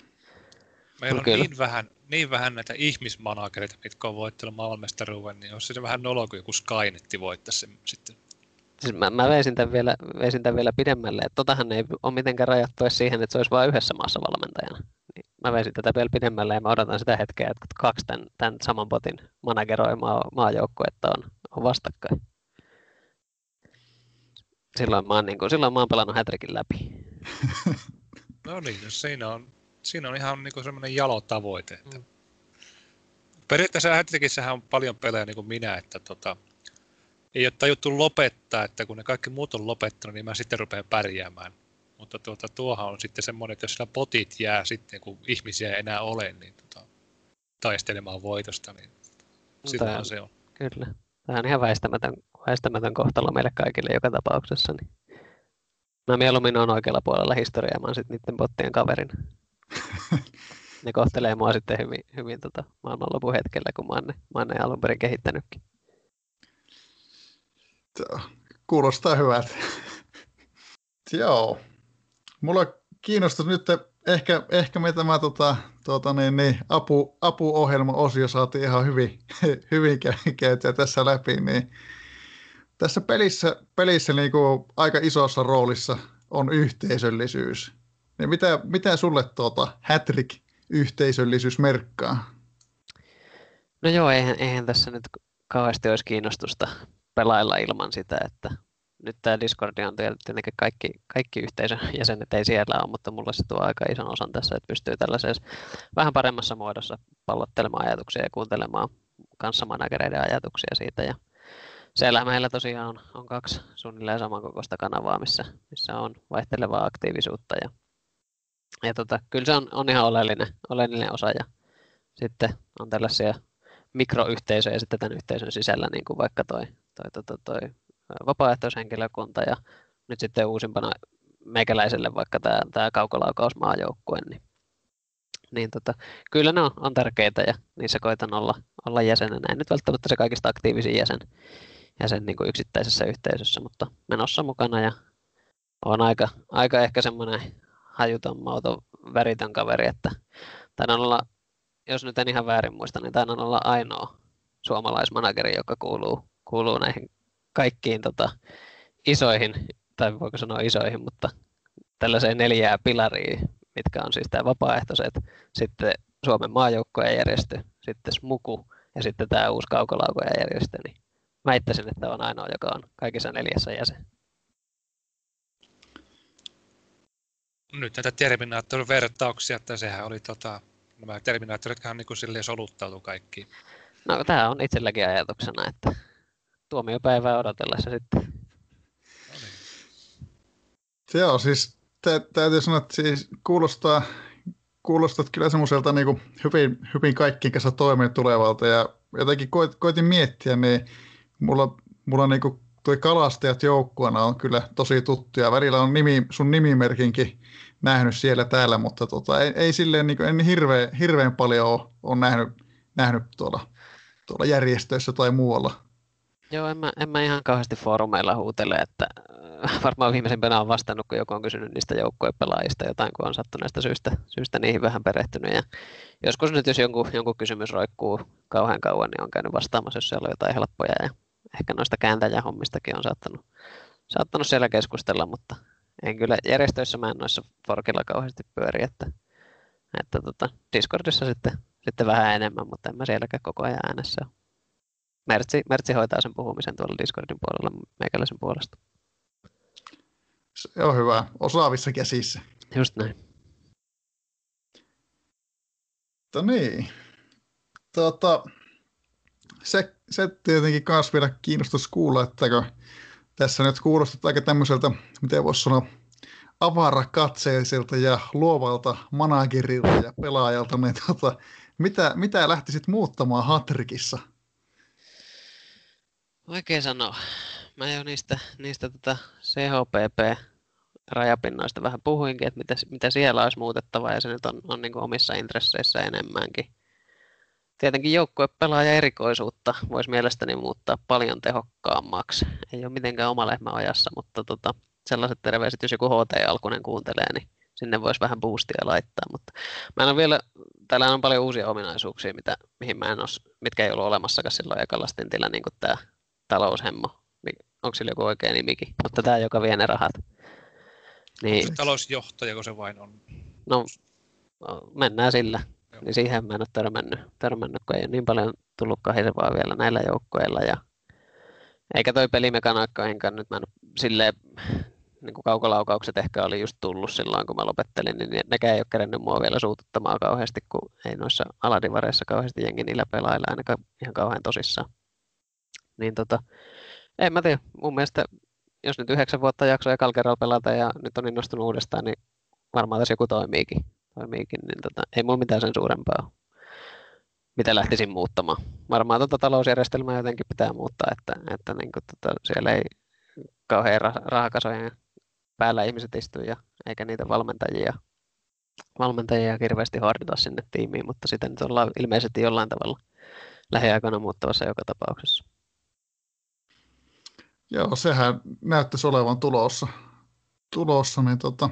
Meillä on niin vähän, niin vähän näitä ihmismanagereita, mitkä on voittanut maailmanmestaruuden, niin olisi se vähän nolo, kun joku Skynetti voittaisi sen sitten. Siis mä, mä veisin, tämän vielä, veisin tämän vielä pidemmälle, että totahan ei ole mitenkään rajattu edes siihen, että se olisi vain yhdessä maassa valmentajana. Niin mä veisin tätä vielä pidemmälle ja mä odotan sitä hetkeä, että kaksi tämän, tämän saman botin manageroimaa maajoukkuetta on, on vastakkain. Silloin mä oon, niin kuin, silloin mä oon pelannut Hätrikin läpi. no niin, jos siinä on siinä on ihan niin semmoinen jalo tavoite. Että mm. Periaatteessa Hätrikissähän on paljon pelejä niin kuin minä, että tota, ei ole tajuttu lopettaa, että kun ne kaikki muut on lopettanut, niin mä sitten rupean pärjäämään. Mutta tuota, tuohan on sitten semmoinen, että jos siellä potit jää sitten, kun ihmisiä ei enää ole, niin tota, taistelemaan voitosta, niin Silloin se on. Kyllä. Tämä on ihan väistämätön, väistämätön kohtalo meille kaikille joka tapauksessa. Niin. Mä mieluummin on oikealla puolella historiaa, mä oon sitten niiden bottien kaverin. ne kohtelee mua sitten hyvin, hyvin tota, maailmanlopun hetkellä, kun mä oon ne, mä oon ne alun perin kehittänytkin. Kuulostaa hyvältä. Joo. Mulla kiinnostus nyt, ehkä, ehkä me tämä tota, tota, niin, niin, apu, apuohjelma-osio saatiin ihan hyvin, hyvin käytyä tässä läpi, niin tässä pelissä, pelissä niin kuin aika isossa roolissa on yhteisöllisyys. Niin mitä, mitä sulle tuota Hattrick yhteisöllisyys merkkaa? No joo, eihän, eihän tässä nyt kauheasti olisi kiinnostusta pelailla ilman sitä, että nyt tämä Discord on tietenkin kaikki, kaikki yhteisön jäsenet ei siellä ole, mutta mulla se tuo aika ison osan tässä, että pystyy tällaisessa vähän paremmassa muodossa pallottelemaan ajatuksia ja kuuntelemaan kanssamanagereiden ajatuksia siitä. Ja siellä meillä tosiaan on, on kaksi suunnilleen samankokoista kanavaa, missä, missä on vaihtelevaa aktiivisuutta ja, ja tota, kyllä se on, on ihan oleellinen, oleellinen osa ja sitten on tällaisia mikroyhteisöjä sitten tämän yhteisön sisällä, niin kuin vaikka toi, toi, toi, toi, toi vapaaehtoishenkilökunta ja nyt sitten uusimpana meikäläiselle vaikka tämä, tämä kaukolaukausmaajoukkue, niin, niin tota, kyllä ne on, on tärkeitä ja niissä koitan olla, olla jäsenenä. En nyt välttämättä se kaikista aktiivisin jäsen, jäsen niin kuin yksittäisessä yhteisössä, mutta menossa mukana ja on aika, aika ehkä semmoinen hajuton, mauton, väritön kaveri, että taidan olla, jos nyt en ihan väärin muista, niin taidan olla ainoa suomalaismanageri, joka kuuluu, kuuluu näihin kaikkiin tota, isoihin, tai voiko sanoa isoihin, mutta tällaiseen neljää pilariin, mitkä on siis tämä vapaaehtoiset, sitten Suomen maajoukkojen järjestö, sitten SMUKU ja sitten tämä uusi kaukolaukojen järjestö, niin väittäisin, että on ainoa, joka on kaikissa neljässä jäsen. Nyt näitä Terminaattor-vertauksia, että sehän oli tota, nämä Terminaattoritkaan niin kuin silleen soluttautu kaikki. No tämä on itselläkin ajatuksena, että tuomiopäivää odotellessa sitten. Niin. Joo, siis tä, täytyy sanoa, että siis kuulostaa, kuulostat kyllä semmoiselta niin hyvin, hyvin kaikkien kanssa toimeen tulevalta ja jotenkin koit, koitin miettiä, niin mulla, mulla niin kuin toi kalastajat joukkueena on kyllä tosi tuttuja. Välillä on nimi, sun nimimerkinkin nähnyt siellä täällä, mutta tota, ei, ei silleen niin kuin, en hirveän, hirveän paljon ole, ole nähnyt, nähnyt tuolla, tuolla järjestöissä tai muualla. Joo, en mä, en mä ihan kauheasti foorumeilla huutele, että äh, varmaan viimeisimpänä on vastannut, kun joku on kysynyt niistä joukkuepelaajista jotain, kun on sattuneesta syystä, syystä niihin vähän perehtynyt. Ja joskus nyt, jos jonkun, jonkun kysymys roikkuu kauhean kauan, niin on käynyt vastaamassa, jos siellä on jotain helppoja. Ja ehkä noista kääntäjähommistakin on saattanut, saattanut siellä keskustella, mutta en kyllä järjestöissä mä en noissa forkilla kauheasti pyöri, että, että tota, Discordissa sitten, sitten vähän enemmän, mutta en mä sielläkään koko ajan äänessä ole. Mertsi, Mertsi hoitaa sen puhumisen tuolla Discordin puolella meikäläisen puolesta. Se on hyvä. Osaavissa käsissä. Just näin. Mutta niin. Tota, se, se tietenkin myös vielä kiinnostus kuulla, että tässä nyt kuulostaa aika tämmöiseltä, miten voisi sanoa, avarakatseiselta ja luovalta managerilta ja pelaajalta, niin tota, mitä, mitä lähtisit muuttamaan Hatrikissa? Vaikea sanoa. Mä jo niistä, niistä tota CHPP rajapinnoista vähän puhuinkin, että mitä, mitä siellä olisi muutettava ja se nyt on, on niin omissa intresseissä enemmänkin. Tietenkin joukkuepelaaja erikoisuutta voisi mielestäni muuttaa paljon tehokkaammaksi. Ei ole mitenkään oma lehmä ojassa, mutta tota, sellaiset terveiset, jos joku HT-alkunen kuuntelee, niin sinne voisi vähän boostia laittaa. Mutta mä en ole vielä, täällä on paljon uusia ominaisuuksia, mitä, mihin mä en ole, mitkä ei ollut olemassakaan silloin ekalla stintillä, niin kuin tämä taloushemmo. Onko sillä joku oikea nimikin? Mutta tämä, joka vie ne rahat. Niin, talousjohtaja, kun se vain on. No, mennään sillä. Joo. Niin siihen mä en ole törmännyt, törmännyt, kun ei ole niin paljon tullut kahisevaa vielä näillä joukkoilla. Ja... Eikä toi pelimekanoikkoihinkaan nyt mä en silleen, niin kuin kaukolaukaukset ehkä oli just tullut silloin, kun mä lopettelin, niin nekään ei ole kerennyt mua vielä suututtamaan kauheasti, kun ei noissa aladivareissa kauheasti jengi niillä pelailla ainakaan ihan kauhean tosissaan. Niin tota, en mä tiedä, mun mielestä jos nyt yhdeksän vuotta jaksoja Kalkeralla pelata ja nyt on innostunut uudestaan, niin varmaan tässä joku toimiikin. toimiikin niin tota, ei mulla mitään sen suurempaa mitä lähtisin muuttamaan. Varmaan tuota talousjärjestelmää jotenkin pitää muuttaa, että, että niin kuin, tota, siellä ei kauhean rahakasojen päällä ihmiset istu ja eikä niitä valmentajia, valmentajia hirveästi hoideta sinne tiimiin, mutta sitä nyt ollaan ilmeisesti jollain tavalla lähiaikoina muuttavassa joka tapauksessa. Joo, sehän näyttäisi olevan tulossa. tulossa niin tota,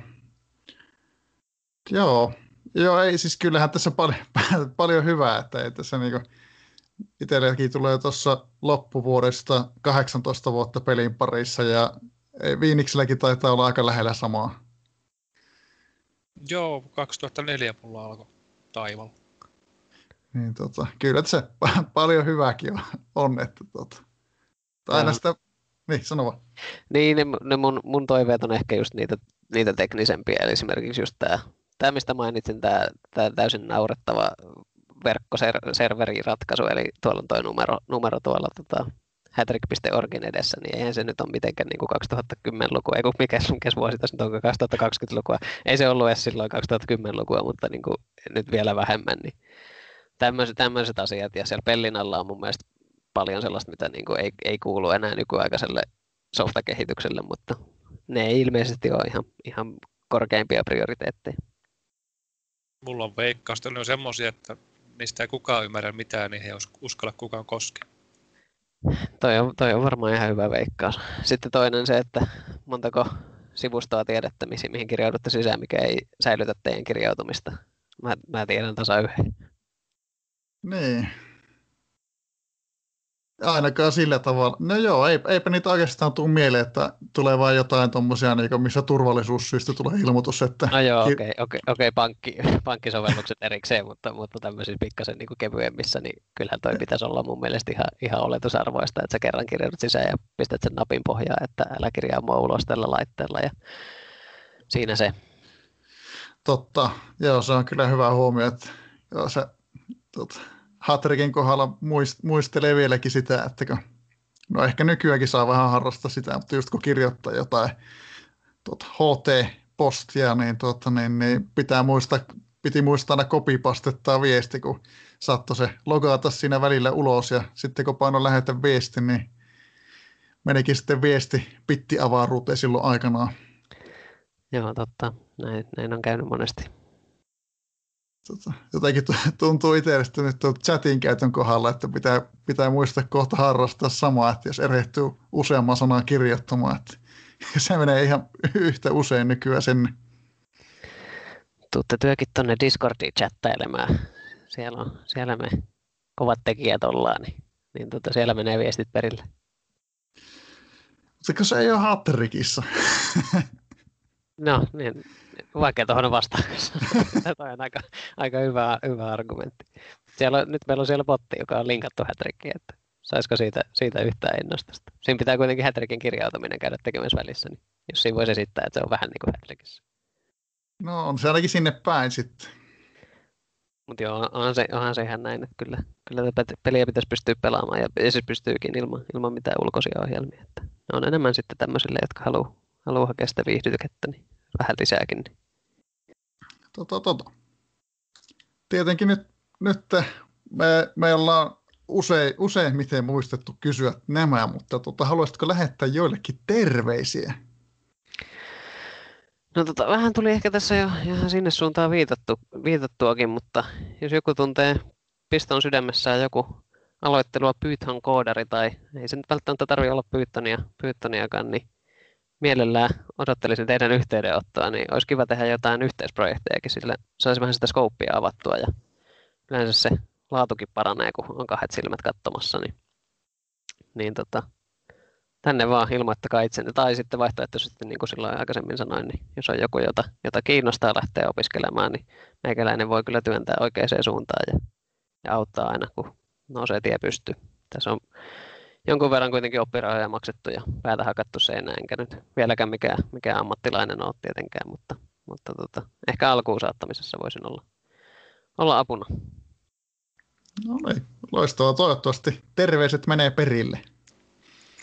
joo, joo, ei siis kyllähän tässä paljon, paljon hyvää, että ei tässä niinku, itselläkin tulee tuossa loppuvuodesta 18 vuotta pelin parissa ja Viiniksilläkin taitaa olla aika lähellä samaa. Joo, 2004 mulla alkoi taival. Niin, tota, kyllä se paljon hyvääkin on, että tota, aina sitä, niin sano vaan. Niin, ne, ne mun, mun toiveet on ehkä just niitä, niitä teknisempiä, eli esimerkiksi just tämä, tämä mistä mainitsin, tämä, tämä täysin naurettava verkkoserveriratkaisu, eli tuolla on tuo numero, numero tuolla tota, hattrick.orgin edessä, niin eihän se nyt ole mitenkään niin kuin 2010-lukua, ei kun mikä, mikä vuosi tässä nyt on 2020-lukua. Ei se ollut edes silloin 2010-lukua, mutta niin kuin nyt vielä vähemmän. Niin tämmöiset, tämmöiset asiat, ja siellä pellin alla on mun mielestä paljon sellaista, mitä niin kuin ei, ei kuulu enää nykyaikaiselle softakehitykselle, mutta ne ei ilmeisesti ole ihan, ihan korkeimpia prioriteetteja. Mulla on veikkausta, ne on semmoisia, että niistä ei kukaan ymmärrä mitään, niin he ei uskalla kukaan koskea. Toi on, toi on varmaan ihan hyvä veikkaus. Sitten toinen se, että montako sivustoa tiedätte, mihin kirjaudutte sisään, mikä ei säilytä teidän kirjautumista. Mä, mä tiedän tasa yhden. Niin, Ainakaan sillä tavalla. No joo, eipä niitä oikeastaan tule mieleen, että tulee vain jotain tuommoisia, niin missä turvallisuussyistä tulee ilmoitus, että... No joo, okei, okay, okay, okay, pankki, pankkisovellukset erikseen, mutta, mutta tämmöisissä pikkasen niin kevyemmissä, niin kyllähän toi pitäisi olla mun mielestä ihan, ihan oletusarvoista, että sä kerran kirjoitut sisään ja pistät sen napin pohjaan, että älä kirjaa mua ulos tällä laitteella ja siinä se. Totta, joo, se on kyllä hyvä huomio, että joo, se, tota, Hatrikin kohdalla muist, muistelee vieläkin sitä, että kun, no ehkä nykyäänkin saa vähän harrastaa sitä, mutta just kun kirjoittaa jotain tuota, HT-postia, niin, tuota, niin, niin pitää muistaa, piti muistaa aina kopipastettaa viesti, kun saattoi se logata siinä välillä ulos ja sitten kun paino lähetä viesti, niin menikin sitten viesti pitti avaruuteen silloin aikanaan. Joo, totta. Näin, näin on käynyt monesti tota, jotenkin tuntuu itsellistä nyt tuon chatin käytön kohdalla, että pitää, pitää muistaa kohta harrastaa samaa, että jos erehtyy useamman sanan kirjoittamaan, että se menee ihan yhtä usein nykyään sen. Tuutte työkin tuonne Discordiin chattailemaan. Siellä, on, siellä me kovat tekijät ollaan, niin, niin tota, siellä menee viestit perille. Mutta se ei ole Hatterikissa. No, niin, vaikea tuohon vastaan. Tämä on aika, aika hyvä, hyvä argumentti. Siellä, nyt meillä on siellä botti, joka on linkattu Hätrikkiin, että saisiko siitä, siitä yhtään innostusta. Siinä pitää kuitenkin Hätrikin kirjautuminen käydä tekemässä välissä, niin jos siinä voisi esittää, että se on vähän niin kuin Hätrikissä. No on se ainakin sinne päin sitten. Mutta joo, onhan se, onhan se ihan näin, että kyllä, kyllä tätä peliä pitäisi pystyä pelaamaan, ja se pystyykin ilman, ilman mitään ulkoisia ohjelmia. Että ne on enemmän sitten tämmöisille, jotka haluaa haluu hakea sitä viihdykettä, niin vähän lisääkin. Tota, tota. Tietenkin nyt, nyt me, me ollaan usein, useimmiten muistettu kysyä nämä, mutta tota, haluaisitko lähettää joillekin terveisiä? No tota, vähän tuli ehkä tässä jo ihan sinne suuntaan viitattu, viitattuakin, mutta jos joku tuntee piston sydämessään joku aloittelua Python koodari tai ei se nyt välttämättä tarvitse olla Pythonia, Pythoniakaan, niin mielellään odottelisin teidän yhteydenottoa, niin olisi kiva tehdä jotain yhteisprojektejakin, sillä saisi vähän sitä skouppia avattua ja yleensä se laatukin paranee, kun on kahdet silmät katsomassa, niin, niin tota, tänne vaan ilmoittakaa itsenne. Tai sitten vaihtoehtoisesti, niin kuin silloin aikaisemmin sanoin, niin jos on joku, jota, jota kiinnostaa lähteä opiskelemaan, niin meikäläinen voi kyllä työntää oikeaan suuntaan ja, ja auttaa aina, kun nousee tie pystyy. Tässä on jonkun verran kuitenkin oppirahoja maksettu ja päätä hakattu seinään, enkä nyt vieläkään mikään, mikään ammattilainen ole tietenkään, mutta, mutta tota, ehkä alkuun saattamisessa voisin olla, olla apuna. No niin, loistavaa. Toivottavasti terveiset menee perille.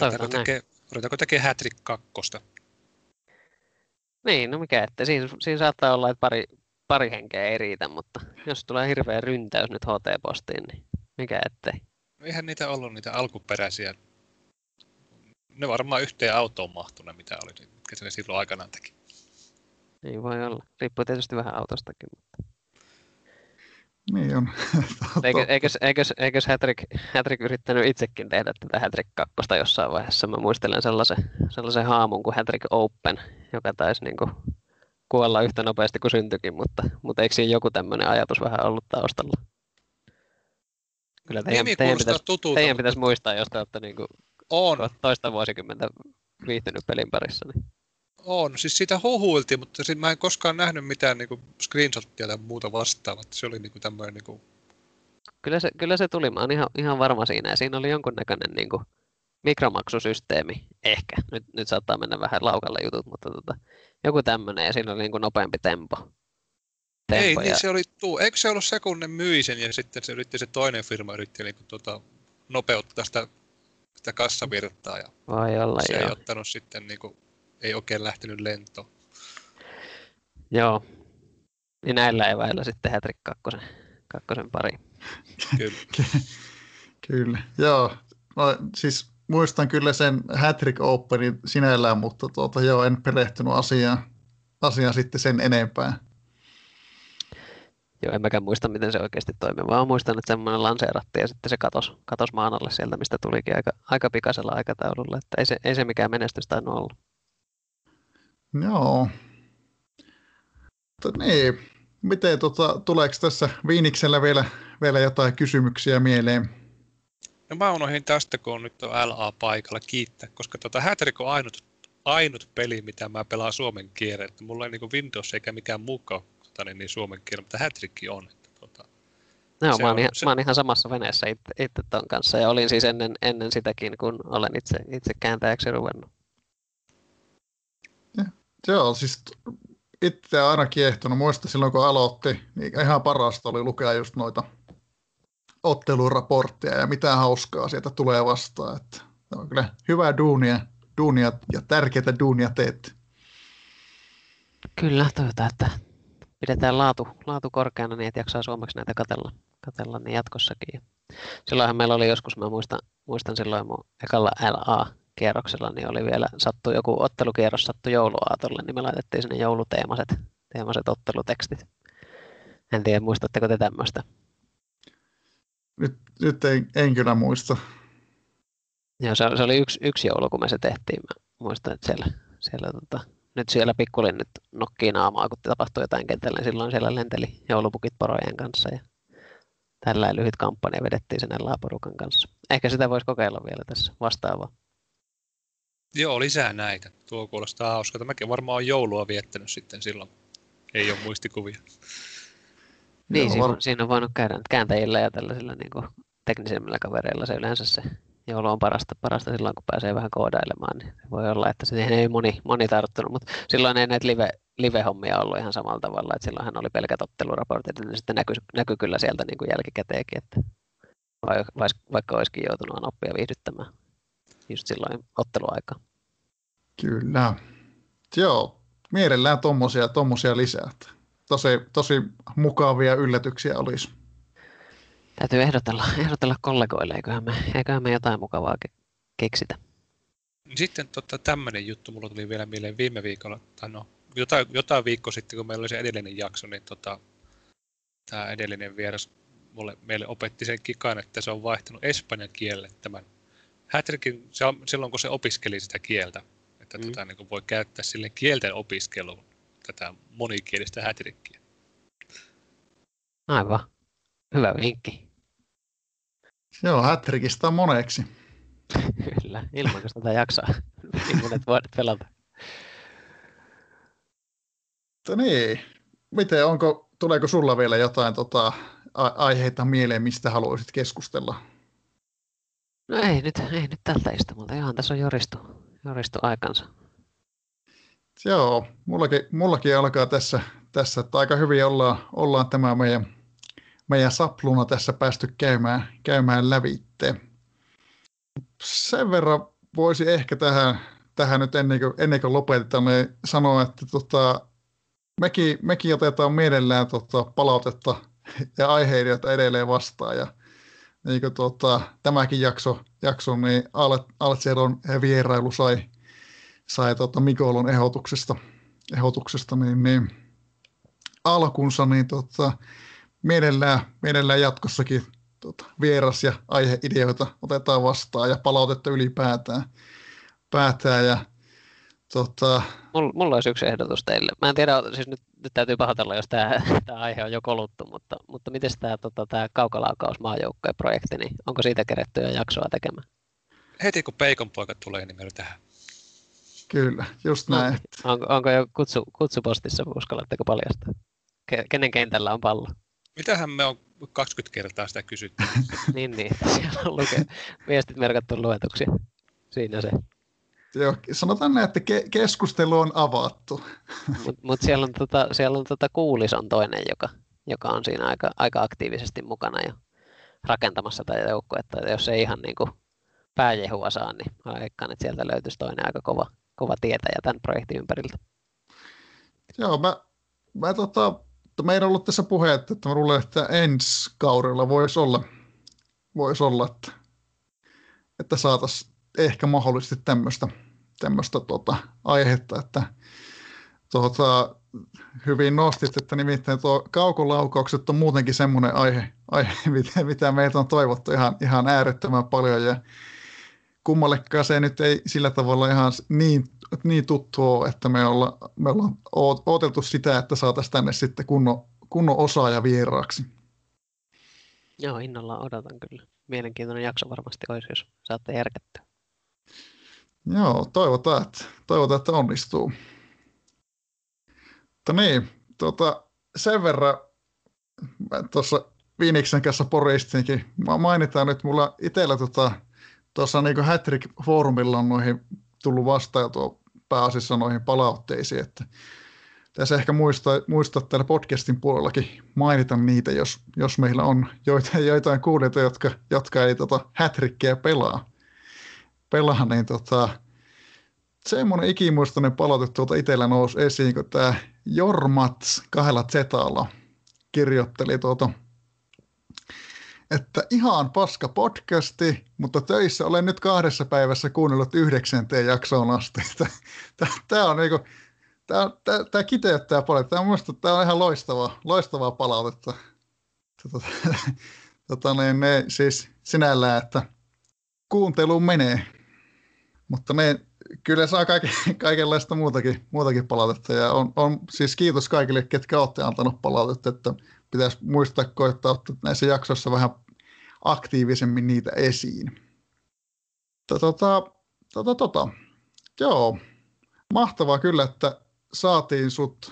Ruvetaanko tekee, tekee Hattrick 2? Niin, no mikä, että siinä, siinä saattaa olla, että pari, pari henkeä ei riitä, mutta jos tulee hirveä ryntäys nyt HT-postiin, niin mikä ettei. Eihän niitä ollut niitä alkuperäisiä. Ne varmaan yhteen autoon mahtuneet, mitä oli, mitkä se silloin aikanaan teki. Ei voi olla. Riippuu tietysti vähän autostakin. Mutta... Niin on. Eikö, eikös, eikös, eikös Hattrick, Hattrick yrittänyt itsekin tehdä tätä Hattrick 2 jossain vaiheessa? Mä muistelen sellaisen, sellaisen haamun kuin Hattrick Open, joka taisi niin kuin kuolla yhtä nopeasti kuin syntyikin, mutta, mutta eikö siinä joku tämmöinen ajatus vähän ollut taustalla? Kyllä teidän, teidän, pitäisi, tutulta, teidän pitäisi muistaa, jos te olette niin kuin on. toista vuosikymmentä viihtynyt pelin parissa. Niin. On, siis siitä huhuiltiin, mutta sit mä en koskaan nähnyt mitään niin screenshottia tai muuta vastaavaa. Se oli niin tämmöinen... Niin kuin... kyllä, se, kyllä se tuli, mä oon ihan, ihan varma siinä. Ja siinä oli jonkunnäköinen niin kuin, mikromaksusysteemi, ehkä. Nyt, nyt saattaa mennä vähän laukalle jutut, mutta tota, joku tämmöinen ja siinä oli niin kuin nopeampi tempo. Ei, niin ja... se oli, tuu, eikö se ollut se, kun ne myi sen ja sitten se yritti se toinen firma yritti niin kuin, tota, nopeuttaa sitä, sitä kassavirtaa ja Voi olla, se joo. ei ottanut sitten niin kuin, ei oikein lähtenyt lentoon. Joo. Niin näillä eväillä sitten Hätrik kakkosen, kakkosen pari. Kyllä. kyllä. Joo. No, siis muistan kyllä sen Hattrick Openin sinällään, mutta tuota, joo, en perehtynyt asiaan, asiaan sitten sen enempää. Joo, en mäkään muista, miten se oikeasti toimii, vaan muistan, että semmoinen lanseerattiin ja sitten se katosi, katos maan alle sieltä, mistä tulikin aika, aika pikaisella aikataululla, että ei se, ei se mikään menestys tainnut olla. Joo. Mutta niin, miten tota, tuleeko tässä Viiniksellä vielä, vielä jotain kysymyksiä mieleen? No mä unohdin tästä, kun nyt on LA paikalla kiittää, koska tota Hattrick on ainut, ainut peli, mitä mä pelaan suomen kielellä. Mulla ei niin Windows eikä mikään muukaan tota, niin, niin suomen kielellä, mutta Hattrick on. Että, tota, no, mä, oon on, ihan, se... mä oon ihan samassa veneessä itse, itse ton kanssa ja olin siis ennen, ennen sitäkin, kun olen itse, itse kääntäjäksi ruvennut. Joo, siis itse aina kiehtonut. Muista silloin, kun aloitti, niin ihan parasta oli lukea just noita otteluraportteja ja mitä hauskaa sieltä tulee vastaan. Että on kyllä hyvää duunia, duunia ja tärkeitä duunia teette. Kyllä, toivotaan, että pidetään laatu, laatu korkeana niin, että jaksaa suomeksi näitä katella, katella niin jatkossakin. Silloinhan meillä oli joskus, mä muistan, muistan silloin mun ekalla LA kierroksella, niin oli vielä sattu joku ottelukierros sattu jouluaatolle, niin me laitettiin sinne jouluteemaset teemaset ottelutekstit. En tiedä, muistatteko te tämmöistä? Nyt, nyt en, en kyllä muista. Joo, se, se oli yksi, yksi joulu, kun me se tehtiin. Mä muistan, että siellä, siellä tota, nyt siellä pikkulin nyt nokkii naamaa, kun tapahtui jotain kentällä, niin silloin siellä lenteli joulupukit porojen kanssa. Ja tällä lyhyt kampanja vedettiin sen porukan kanssa. Ehkä sitä voisi kokeilla vielä tässä vastaavaa. Joo, lisää näitä. Tuo kuulostaa hauskalta. Mäkin varmaan olen joulua viettänyt sitten silloin. Ei ole muistikuvia. Niin, siinä, on, siinä on voinut käydä kääntäjillä ja tällaisilla niin kuin teknisemmillä kavereilla se yleensä se joulu on parasta, parasta silloin, kun pääsee vähän koodailemaan. Niin voi olla, että siihen ei moni, moni tarttunut, mutta silloin ei näitä live, live-hommia ollut ihan samalla tavalla, että silloin hän oli pelkät otteluraportit, niin sitten näkyy, näkyy kyllä sieltä niin kuin jälkikäteenkin, että vaikka olisikin joutunut oppia viihdyttämään just silloin otteluaikaa. Kyllä. Joo, mielellään tommosia, tommosia lisää. Tosi, tosi mukavia yllätyksiä olisi. Täytyy ehdotella, ehdotella kollegoille, eiköhän me, eiköhän me jotain mukavaa ke- keksitä. Sitten tota, tämmöinen juttu mulla tuli vielä mieleen viime viikolla, tai no, jotain, jotain viikko sitten, kun meillä oli se edellinen jakso, niin tota, tämä edellinen vieras mulle, meille opetti sen kikan, että se on vaihtanut espanjan kielelle tämän Hätrikin, silloin kun se opiskeli sitä kieltä, että mm. tätä niin voi käyttää sille kielten opiskeluun, tätä monikielistä hätrikkiä. Aivan. Hyvä vinkki. Joo, hätrikistä on moneksi. Kyllä, ilman kun tätä jaksaa. monet vuodet pelata. Mutta niin, miten, onko, tuleeko sulla vielä jotain tota, aiheita mieleen, mistä haluaisit keskustella? No ei nyt, ei nyt tältä istumalta. Ihan tässä on joristu, joristu aikansa. Joo, mullakin, mullakin alkaa tässä, tässä että aika hyvin ollaan, ollaan tämä meidän, meidän sapluna tässä päästy käymään, käymään lävitte. Sen verran voisi ehkä tähän, tähän nyt ennen kuin, ennen kuin lopetetaan, niin sanoa, että tota, mekin, mekin otetaan mielellään tota, palautetta ja aiheilijoita edelleen vastaan. Ja niin kuin, tota, tämäkin jakso, jakso niin Altseron vierailu sai, sai tota, Mikolon ehdotuksesta, ehdotuksesta niin, niin, alkunsa, niin tota, mielellään, mielellään jatkossakin tota, vieras- ja aiheideoita otetaan vastaan ja palautetta ylipäätään. Päätään ja Tota... Mulla, mulla olisi yksi ehdotus teille. Mä en tiedä, siis nyt, nyt täytyy pahoitella, jos tämä, tämä aihe on jo koluttu, mutta, mutta miten tämä, tota, tämä kaukalaukaus maajoukkojen projekti, niin onko siitä keretty jo jaksoa tekemään? Heti kun Peikon poika tulee, niin meillä tähän. Kyllä, just näin. No, onko, onko jo kutsu, kutsupostissa, uskallatteko paljastaa? Kenen kentällä on pallo? Mitähän me on 20 kertaa sitä kysytty? niin, niin. Siellä on luke, viestit merkattu luetuksi. Siinä se. Joo, sanotaan näin, että ke- keskustelu on avattu. Mutta mut siellä on, tota, siellä on tota Kuulis on toinen, joka, joka on siinä aika, aika aktiivisesti mukana jo rakentamassa tätä joukkuetta. Jos ei ihan niin kuin pääjehua saa, niin aikkaan, että sieltä löytyisi toinen aika kova, kova tietäjä tämän projektin ympäriltä. Joo, mä, mä tota, meillä on ollut tässä puhetta, että mä luulen, että ensi kaudella voisi olla, voisi olla että, että saataisiin ehkä mahdollisesti tämmöistä tämmöistä tota, aihetta, että tota, hyvin nostit, että nimittäin tuo kaukolaukaukset on muutenkin semmoinen aihe, aihe mitä, mitä meiltä on toivottu ihan, ihan äärettömän paljon. Ja kummallekaan se nyt ei sillä tavalla ihan niin, niin tuttu ole, että me ollaan, me ollaan odoteltu sitä, että saataisiin tänne sitten kunnon, kunnon osaaja vieraaksi. Joo, innolla odotan kyllä. Mielenkiintoinen jakso varmasti olisi, jos saatte järkättyä. Joo, toivotaan, että, toivotaan, että onnistuu. Mutta niin, tuota, sen verran tuossa Viiniksen kanssa poristinkin, mainitaan nyt, mulla itsellä tuossa niin Hattrick-foorumilla on noihin tullut vastaan tuo pääasiassa noihin palautteisiin, että tässä ehkä muistaa, muistaa täällä podcastin puolellakin mainita niitä, jos, jos meillä on joitain, joitain kuulijoita, jotka, jotka ei tota Hattrickia pelaa pelaa, niin tota, semmoinen ikimuistoinen palaute tuolta itsellä nousi esiin, kun tämä Jormats kahdella zetalla kirjoitteli tuota, että ihan paska podcasti, mutta töissä olen nyt kahdessa päivässä kuunnellut yhdeksänteen jaksoon asti. Tämä on niinku, tämä, tämä, tämä kiteyttää paljon. Tämä on, tämä on ihan loistavaa, loistavaa palautetta. Tota, tota, niin, ne, siis sinällään, että kuunteluun menee. Mutta ne kyllä saa kaiken, kaikenlaista muutakin, muutakin palautetta. Ja on, on, siis kiitos kaikille, ketkä olette antanut palautetta, että pitäisi muistaa koittaa ottaa näissä jaksoissa vähän aktiivisemmin niitä esiin. Tota, tota, tota. Joo, mahtavaa kyllä, että saatiin sut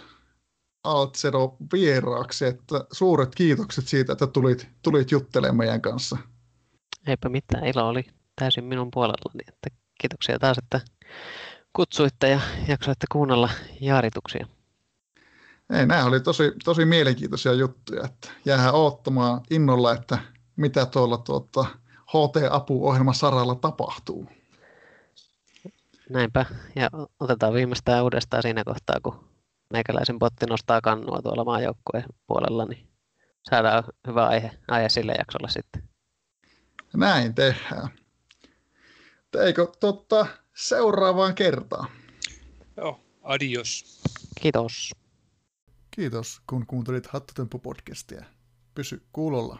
Altsero vieraaksi, että suuret kiitokset siitä, että tulit, tulit juttelemaan meidän kanssa. Eipä mitään, ilo oli täysin minun puolellani, että kiitoksia taas, että kutsuitte ja jaksoitte kuunnella jaarituksia. Ei, nämä oli tosi, tosi mielenkiintoisia juttuja, että jäähän odottamaan innolla, että mitä tuolla tuota, HT-apuohjelman saralla tapahtuu. Näinpä, ja otetaan viimeistään uudestaan siinä kohtaa, kun meikäläisen botti nostaa kannua tuolla maajoukkueen puolella, niin saadaan hyvä aihe, aihe sille jaksolle sitten. Näin tehdään. Eikö totta seuraavaan kertaan? Joo, adios. Kiitos. Kiitos, kun kuuntelit Hattutemppu-podcastia. Pysy kuulolla.